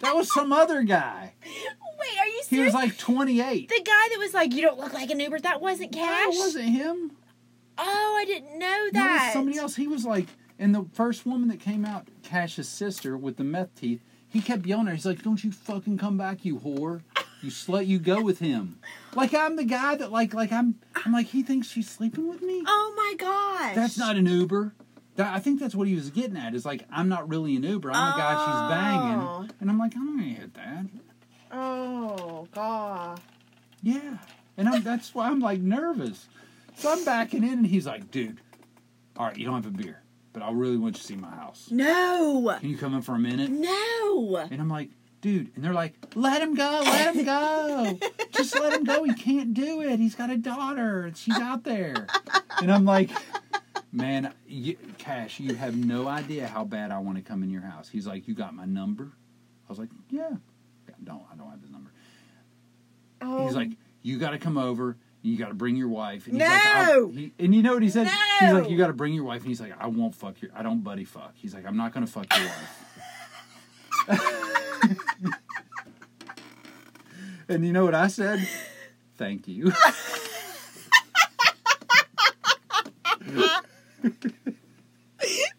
That was some other guy. wait, are you He was like 28. the guy that was like, "You don't look like an Uber." That wasn't Cash. That wasn't him. Oh, I didn't know That was somebody else. He was like, and the first woman that came out, Cash's sister with the meth teeth, he kept yelling at her. He's like, "Don't you fucking come back, you whore! You slut! You go with him!" Like I'm the guy that like like I'm I'm like he thinks she's sleeping with me. Oh my gosh. That's not an Uber. That, I think that's what he was getting at. Is like I'm not really an Uber. I'm the guy Oh. she's banging, and I'm like I'm gonna hit that. Oh god. Yeah, and I'm, that's why I'm like nervous. So I'm backing in, and he's like, "Dude, all right, you don't have a beer, but I really want you to see my house. No. Can you come in for a minute?" No. And I'm like, "Dude," and they're like, "Let him go, let him go, just let him go. He can't do it. He's got a daughter. She's out there." And I'm like, "Man, you, Cash, you have no idea how bad I want to come in your house." He's like, "You got my number?" I was like, "Yeah." I don't I don't have his number. Oh. He's um, like, you got to come over. You got to bring your wife. And he's No! like, he, and you know what he said? He's like, you got to bring your wife. And he's like, I won't fuck your. I don't buddy fuck. He's like, I'm not gonna fuck your wife. and you know what I said? Thank you.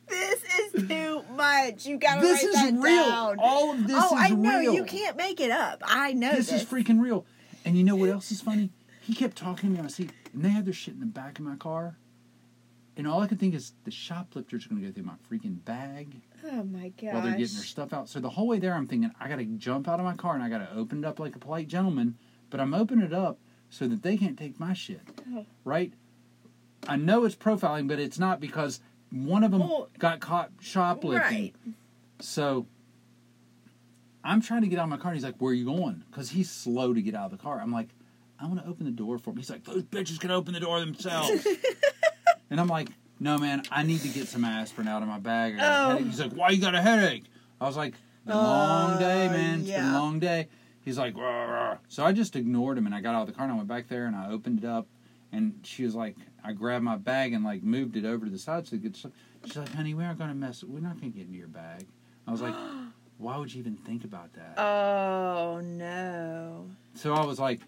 this is too much. You gotta this write is that real. down. All of this oh, I know real. you can't make it up. I know This this. is freaking real. And you know what else is funny? He kept talking to me on seat, and they had their shit in the back of my car. And all I could think is the shoplifters are going to go through my freaking bag oh my gosh. while they're getting their stuff out. So the whole way there, I'm thinking I got to jump out of my car and I got to open it up like a polite gentleman. But I'm opening it up so that they can't take my shit, Oh. right? I know it's profiling, but it's not because one of them Well, got caught shoplifting. Right. So I'm trying to get out of my car. And he's like, "Where are you going?" Because he's slow to get out of the car. I'm like, "I want to open the door for him." He's like, "Those bitches can open the door themselves." and I'm like, "No, man, I need to get some aspirin out of my bag." Oh. He's like, "Why you got a headache?" I was like, "Been a long Uh, day, man. It's been a long day." He's like, so I just ignored him and I got out of the car and I went back there and I opened it up and she was like, I grabbed my bag and like moved it over to the side so it could. She's like, honey, we aren't gonna mess. We're not gonna get into your bag. I was like, why would you even think about that? Oh no. So I was like,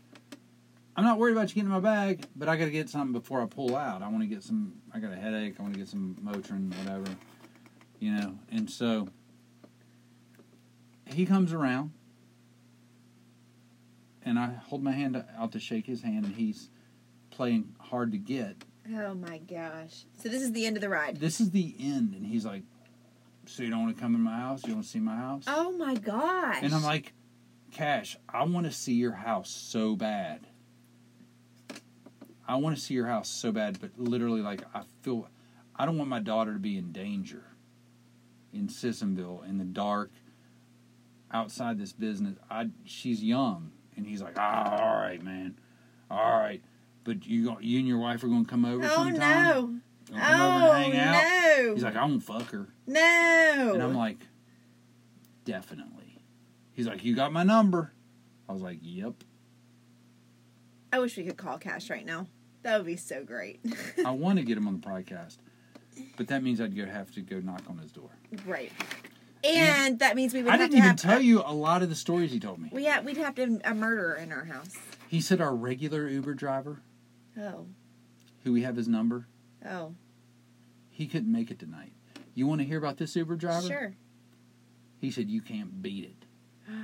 I'm not worried about you getting my bag, but I got to get something before I pull out. I want to get some. I got a headache. I want to get some Motrin, whatever, you know. And so he comes around, and I hold my hand out to shake his hand, and he's playing hard to get. Oh my gosh. So this is the end of the ride. This is the end, and he's like, "So you don't want to come in my house? You want to see my house?" Oh my gosh. And I'm like, Cash, I want to see your house so bad. I want to see your house so bad, but literally, like, I feel, I don't want my daughter to be in danger in Sissonville in the dark outside this business. I, she's young, and he's like, ah, all right, man, all right, but you, you and your wife are gonna come over oh sometime. no. Come over Oh and hang out. no. He's like, I won't fuck her. no. And I'm like, definitely. He's like, you got my number. I was like, yep. I wish we could call Cash right now. That would be so great. I want to get him on the podcast, but that means I'd go have to go knock on his door. right. And that means we would I have didn't to even have tell you a lot of the stories he told me. We ha- we'd have to a murderer in our house. He said our regular Uber driver, Oh. who we have his number, Oh. he couldn't make it tonight. You want to hear about this Uber driver? Sure. He said you can't beat it.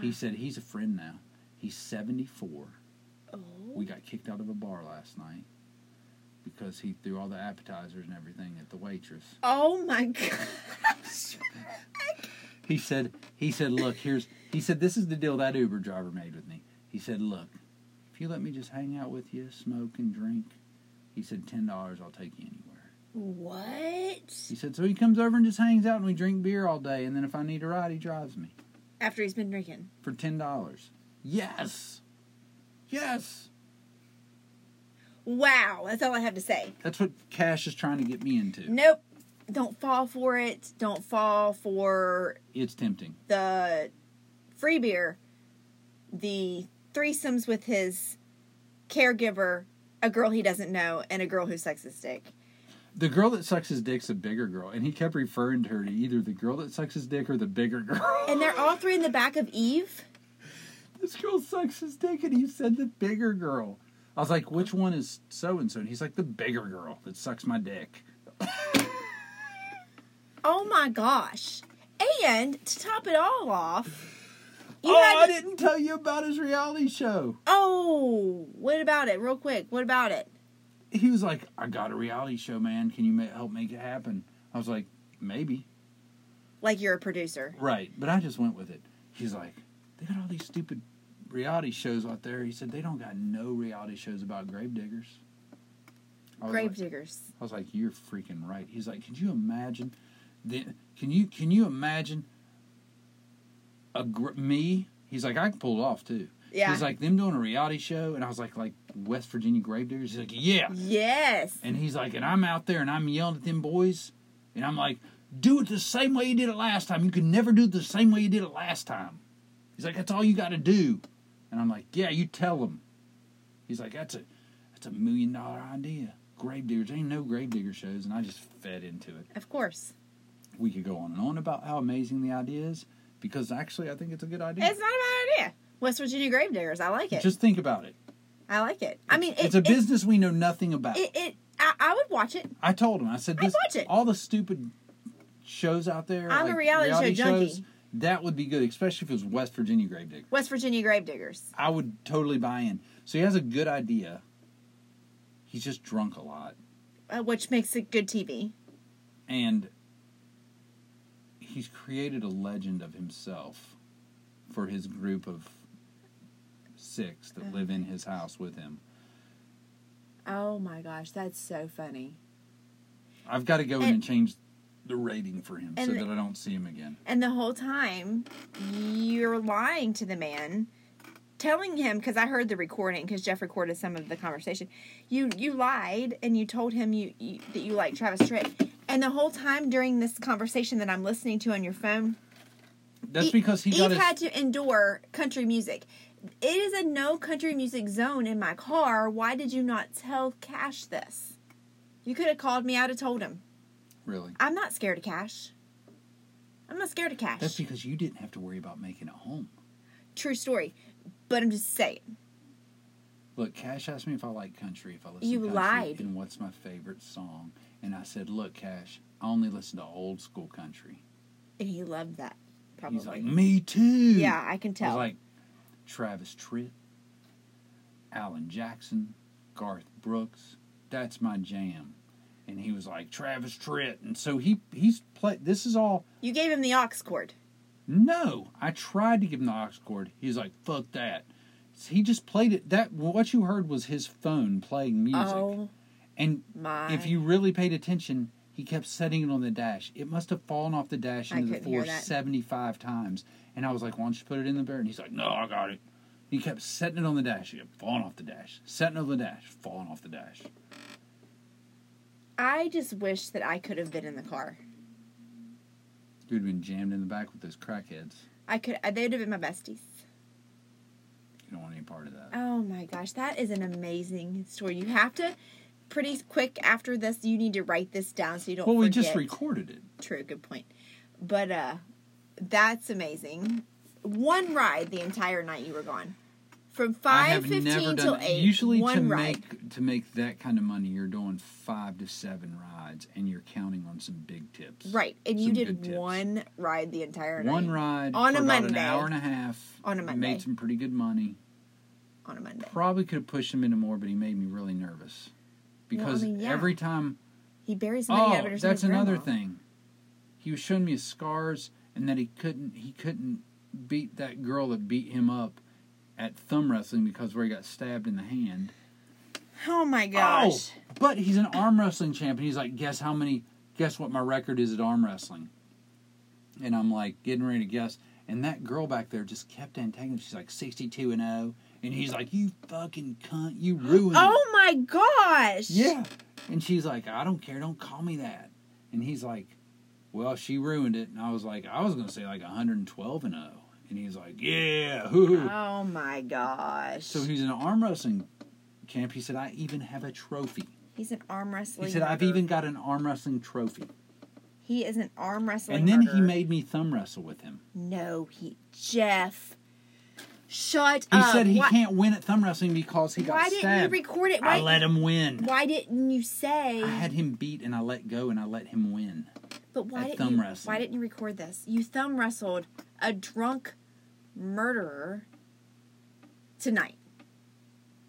He said he's a friend now. He's 74. Oh. We got kicked out of a bar last night because he threw all the appetizers and everything at the waitress. Oh my gosh. He said, he said, look, here's, he said, this is the deal that Uber driver made with me. He said, look, if you let me just hang out with you, smoke and drink, he said, $10, I'll take you anywhere. what? He said, so he comes over and just hangs out and we drink beer all day. And then if I need a ride, he drives me After he's been drinking. for $10. Yes. Yes. Wow. That's all I have to say. That's what Cash is trying to get me into. Nope. Don't fall for it. Don't fall for It's tempting. the free beer, the threesomes with his caregiver, a girl he doesn't know, and a girl who sucks his dick. The girl that sucks his dick's a bigger girl, and he kept referring to her to either the girl that sucks his dick or the bigger girl. And they're all three in the back of Eve. this girl sucks his dick, and he said the bigger girl. I was like, which one is so and so? And he's like, the bigger girl that sucks my dick. Oh my gosh. And to top it all off, you oh, had I didn't tell you about his reality show. Oh, what about it? Real quick, what about it? He was like, I got a reality show, man. Can you ma- help make it happen? I was like, maybe. Like you're a producer. Right, but I just went with it. He's like, they got all these stupid reality shows out there. He said they don't got no reality shows about grave diggers. I was Grave like- diggers. I was like, "You're freaking right." He's like, "Could you imagine? The, can you can you imagine a gr- me?" He's like, "I can pull it off too." Yeah. He's like, "Them doing a reality show," and I was like, "Like West Virginia Gravediggers." He's like, "Yeah," Yes. and he's like, "And I'm out there and I'm yelling at them boys, and I'm like, do it the same way you did it last time. You can never do it the same way you did it last time." He's like, "That's all you got to do," and I'm like, "Yeah, you tell them." He's like, "That's a that's a million dollar idea." Gravediggers ain't no gravedigger shows, and I just fed into it. Of course. We could go on and on about how amazing the idea is because actually, I think it's a good idea. It's not a bad idea. West Virginia Grave Diggers. I like it. Just think about it. I like it. I mean, it, it's a it- business we know nothing about. It, it, I, I would watch it. I told him, I said, I'd watch it. all the stupid shows out there. I'm a like reality show junkie. shows, that would be good, especially if it was West Virginia Gravedigger. West Virginia Grave Diggers. I would totally buy in. So he has a good idea. He's just drunk a lot. Uh, which makes it good TV. and he's created a legend of himself for his group of six that live in his house with him. Oh my gosh, that's so funny. I've got to go in And- and change the rating for him so that I don't see him again. And the whole time, you're lying to the man, telling him because I heard the recording because Jeff recorded some of the conversation. You you lied and you told him you, you that you like Travis Tritt, and the whole time during this conversation that I'm listening to on your phone, That's Eve- because he Eve his. had to endure country music. It is a no country music zone in my car. Why did you not tell Cash this? You could have called me. I'd have told him. Really? I'm not scared of Cash. I'm not scared of Cash. That's because you didn't have to worry about making it home. True story. But I'm just saying. Look, Cash asked me if I like country, if I listen You to country, lied. and what's my favorite song. And I said, look, Cash, I only listen to old school country. And he loved that. Probably. He's like, me too. yeah, I can tell. like, Travis Tritt, Alan Jackson, Garth Brooks. That's my jam. And he was like, Travis Tritt. And so he he's played. This is all. you gave him the aux cord. No, I tried to give him the aux cord. He's like, fuck that. He just played it. That what you heard was his phone playing music. Oh and my. if you really paid attention, he kept setting it on the dash. It must have fallen off the dash into the floor 75 times. And I was like, why don't you put it in the bear? And he's like, no, I got it. He kept setting it on the dash. He kept falling off the dash. Setting it on the dash. Falling off the dash. I just wish that I could have been in the car. You'd have been jammed in the back with those crackheads. I could. uh, They would have been my besties. You don't want any part of that. Oh my gosh, that is an amazing story. You have to pretty quick after this. You need to write this down so you don't. well, we just recorded it. True, good point. But uh, that's amazing. One ride the entire night you were gone, from I five fifteen till eight. Usually, one to ride. make to make that kind of money, you're doing five to seven rides, and you're counting on some big tips. Right, and you did one ride the entire night. One ride On for a about Monday. an hour and a half. On a Monday. Made some pretty good money. on a Monday. Probably could have pushed him into more, but he made me really nervous. Because mean, yeah. every time He buries money Oh, that's another thing. He was showing me his scars and that he couldn't he couldn't beat that girl that beat him up at thumb wrestling because where he got stabbed in the hand. Oh my gosh! Oh, but he's an arm wrestling champion. He's like, guess how many? Guess what my record is at arm wrestling? And I'm like getting ready to guess, and that girl back there just kept antagoniz She's like 62 and 0, and he's like, you fucking cunt, you ruined. Oh my gosh! Yeah, and she's like, I don't care, don't call me that. And he's like, well, she ruined it, and I was like, I was gonna say like 112 and 0, and he's like, yeah, hoo. Oh my gosh! So he's an arm wrestling champ. He said, I even have a trophy. he's an arm wrestling. He said, I've even got an arm wrestling trophy. He is an arm wrestling. And then he made me thumb wrestle with him. No, he Jeff. Shut He up. said he Why- can't win at thumb wrestling because he got Why didn't stabbed. you record it? I let him win. why didn't you say? I had him beat and I let go and I let him win. but why at didn't thumb you? wrestling. Why didn't you record this? You thumb wrestled a drunk murderer tonight,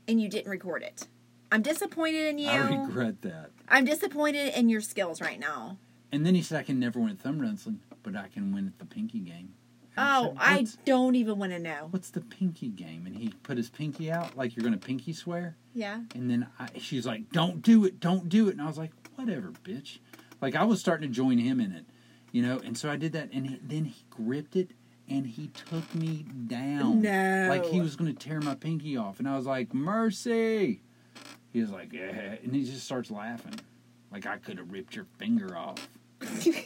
and you didn't record it. I'm disappointed in you. I regret that. I'm disappointed in your skills right now. And then he said I can never win at thumb wrestling, but I can win at the pinky game. And I Oh, said, I don't even want to know. What's the pinky game? And he put his pinky out like you're going to pinky swear. Yeah. And then I, she's like, "Don't do it, don't do it." And I was like, "Whatever, bitch." Like I was starting to join him in it, you know. And so I did that, and he, then he gripped it and he took me down. No. Like he was going to tear my pinky off, and I was like, "Mercy!" He was like, "Yeah," and he just starts laughing, like I could have ripped your finger off. I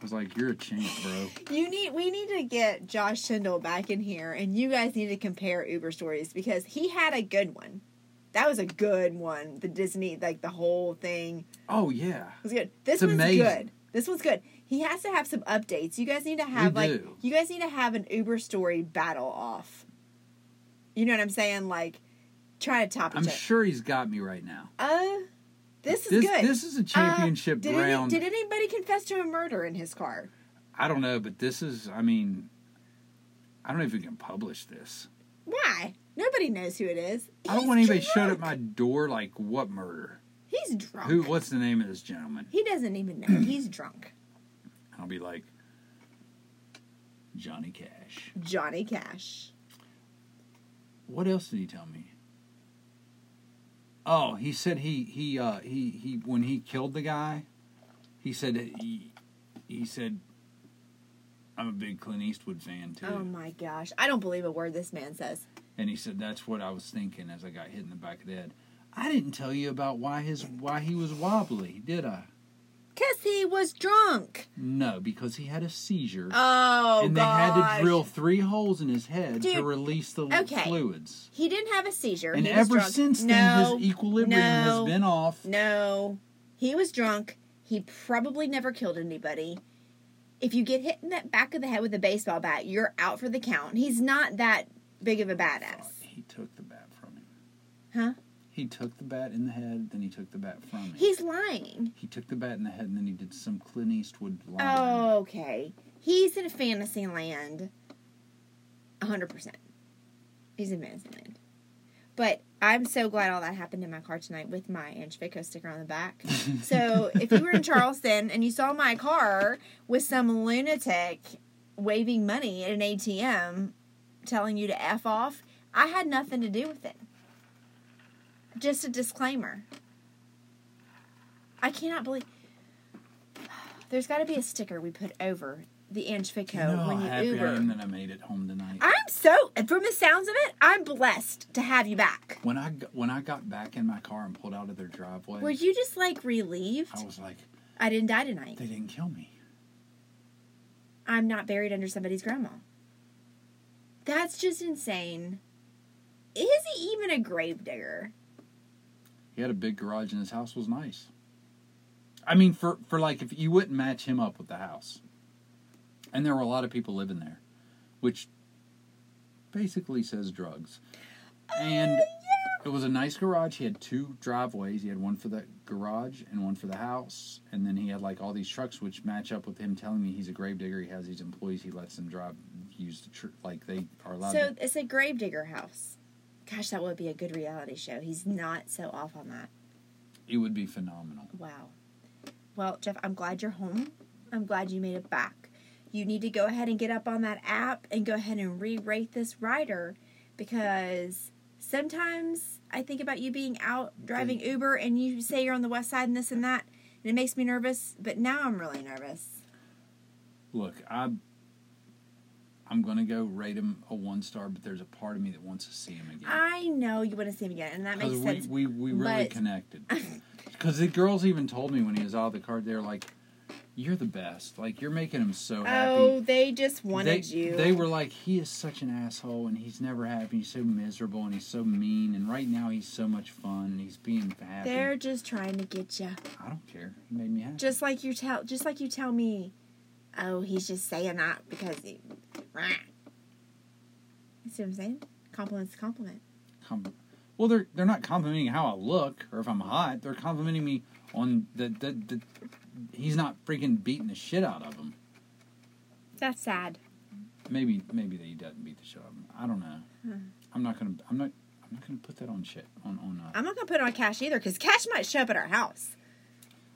was like, "You're a champ, bro." You need we need to get Josh Tyndall back in here and you guys need to compare Uber stories because he had a good one. That was a good one. The Disney like the whole thing Oh yeah, it was good. This It's amazing. good. This one's good. He has to have some updates. You guys need to have We like do. you guys need to have an Uber story battle off. You know what I'm saying? Like try to top I'm sure he's got me right now. Uh this is This good. this is a Uh, championship did, any- round. did anybody confess to a murder in his car? I don't know, but this is. I mean, I don't know if we can publish this. Why? Nobody knows who it is. I don't want anybody drunk. at my door like what murder? He's drunk. Who? What's the name of this gentleman? He doesn't even know. He's drunk. I'll be like Johnny Cash. Johnny Cash. What else did he tell me? Oh, he said he he uh he he when he killed the guy, he said he he said I'm a big Clint Eastwood fan too. Oh my gosh. I don't believe a word this man says. And he said that's what I was thinking as I got hit in the back of the head. I didn't tell you about why his why he was wobbly, did I? Cause he was drunk. No, because he had a seizure. Oh and they gosh. had to drill three holes in his head to Dude, release the okay. fluids. He didn't have a seizure. And he was ever drunk. since then, no, his equilibrium no, has been off. No, he was drunk. He probably never killed anybody. If you get hit in the back of the head with a baseball bat, you're out for the count. He's not that big of a badass, He took the bat from him. huh? He took the bat in the head, then he took the bat from him. He's lying. He took the bat in the head, and then he did some Clint Eastwood line. Oh, okay. He's in fantasy land. hundred percent. He's in fantasy land. But I'm so glad all that happened in my car tonight with my Ange sticker on the back. So if you were in Charleston and you saw my car with some lunatic waving money at an ATM telling you to F off, I had nothing to do with it. Just a disclaimer. I cannot believe there's got to be a sticker we put over the Ange Vico you know when you Uber. I am that I made it home tonight. I'm so, from the sounds of it, I'm blessed to have you back. when I got, when I got back in my car and pulled out of their driveway, Were you just like relieved? I was like, I didn't die tonight. they didn't kill me. I'm not buried under somebody's grandma. That's just insane. Is he even a grave digger? He had a big garage, and his house was nice. I mean, for for like if you wouldn't match him up with the house, and there were a lot of people living there, which basically says drugs. And oh, it was a nice garage. He had two driveways. He had one for the garage and one for the house. And then he had like all these trucks, which match up with him telling me he's a grave digger. He has these employees. He lets them drive, use the tr- like they are allowed. So to, it's a grave digger house. Gosh, that would be a good reality show. He's not so off on that. it would be phenomenal. Wow. Well, Jeff, I'm glad you're home. I'm glad you made it back. You need to go ahead and get up on that app and go ahead and re rate this rider because sometimes I think about you being out driving Uber and you say you're on the west side and this and that, and it makes me nervous, but now I'm really nervous. Look, I I'm gonna go rate him a one star, but there's a part of me that wants to see him again. I know you want to see him again, and that makes Because sense. we, we, we really but- connected. Because the girls even told me when he was out of the car, they were like, "You're the best. Like you're making him so happy." Oh, they just they, wanted you. they were like, "He is such an asshole, and he's never happy. He's so miserable, and he's so mean. And right now, he's so much fun, and he's being happy." They're just trying to get you. I don't care. He made me happy. Just like you tell, just like you tell me, oh, he's just saying that because he. Rah. You see what I'm saying? Compliment's a compliment. Com- well, they're they're not complimenting how I look or if I'm hot. They're complimenting me on the the, the he's not freaking beating the shit out of him. That's sad. Maybe maybe that he doesn't beat the shit out of him. I don't know. Hmm. I'm not gonna I'm not I'm not gonna put that on shit on on. Uh, I'm not gonna put it on Cash either because Cash might show up at our house.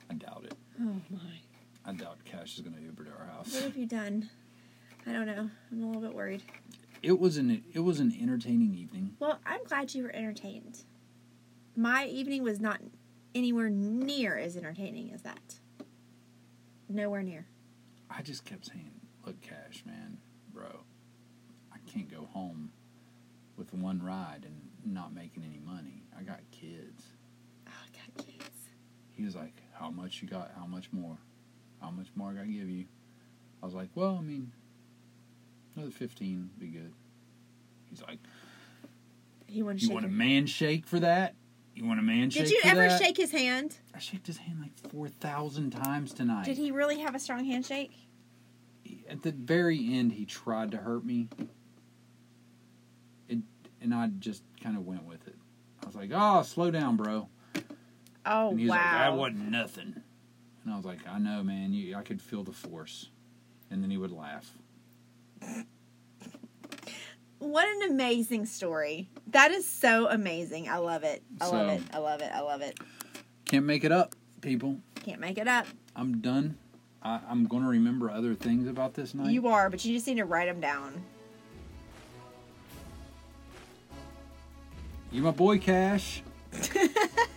I doubt it. Oh my! Doubt Cash is gonna Uber to our house. What have you done? I don't know. I'm a little bit worried. It was an it was an entertaining evening. Well, I'm glad you were entertained. My evening was not anywhere near as entertaining as that. Nowhere near. I just kept saying, "Look, Cash, man, bro, I can't go home with one ride and not making any money. I got kids." Oh, I got kids. He was like, "How much you got? How much more? How much more I give you?" I was like, "Well, I mean, another fifteen would be good." He's like, He "You shake want a man shake for that? You want a man shake?" Did you ever that?" shake his hand? I shook his hand like four thousand times tonight. Did he really have a strong handshake? At the very end, he tried to hurt me. It, and I just kind of went with it. I was like, "Oh, slow down, bro." Oh And he was wow! like, "That wasn't nothing." And I was like, "I know, man. You, I could feel the force." And then he would laugh. What an amazing story! That is so amazing. I love it. I love So- it. I love it. I love it. Can't make it up, people. Can't make it up. I'm done. I, I'm going to remember other things about this night. You are, but you just need to write them down. you my boy, Cash.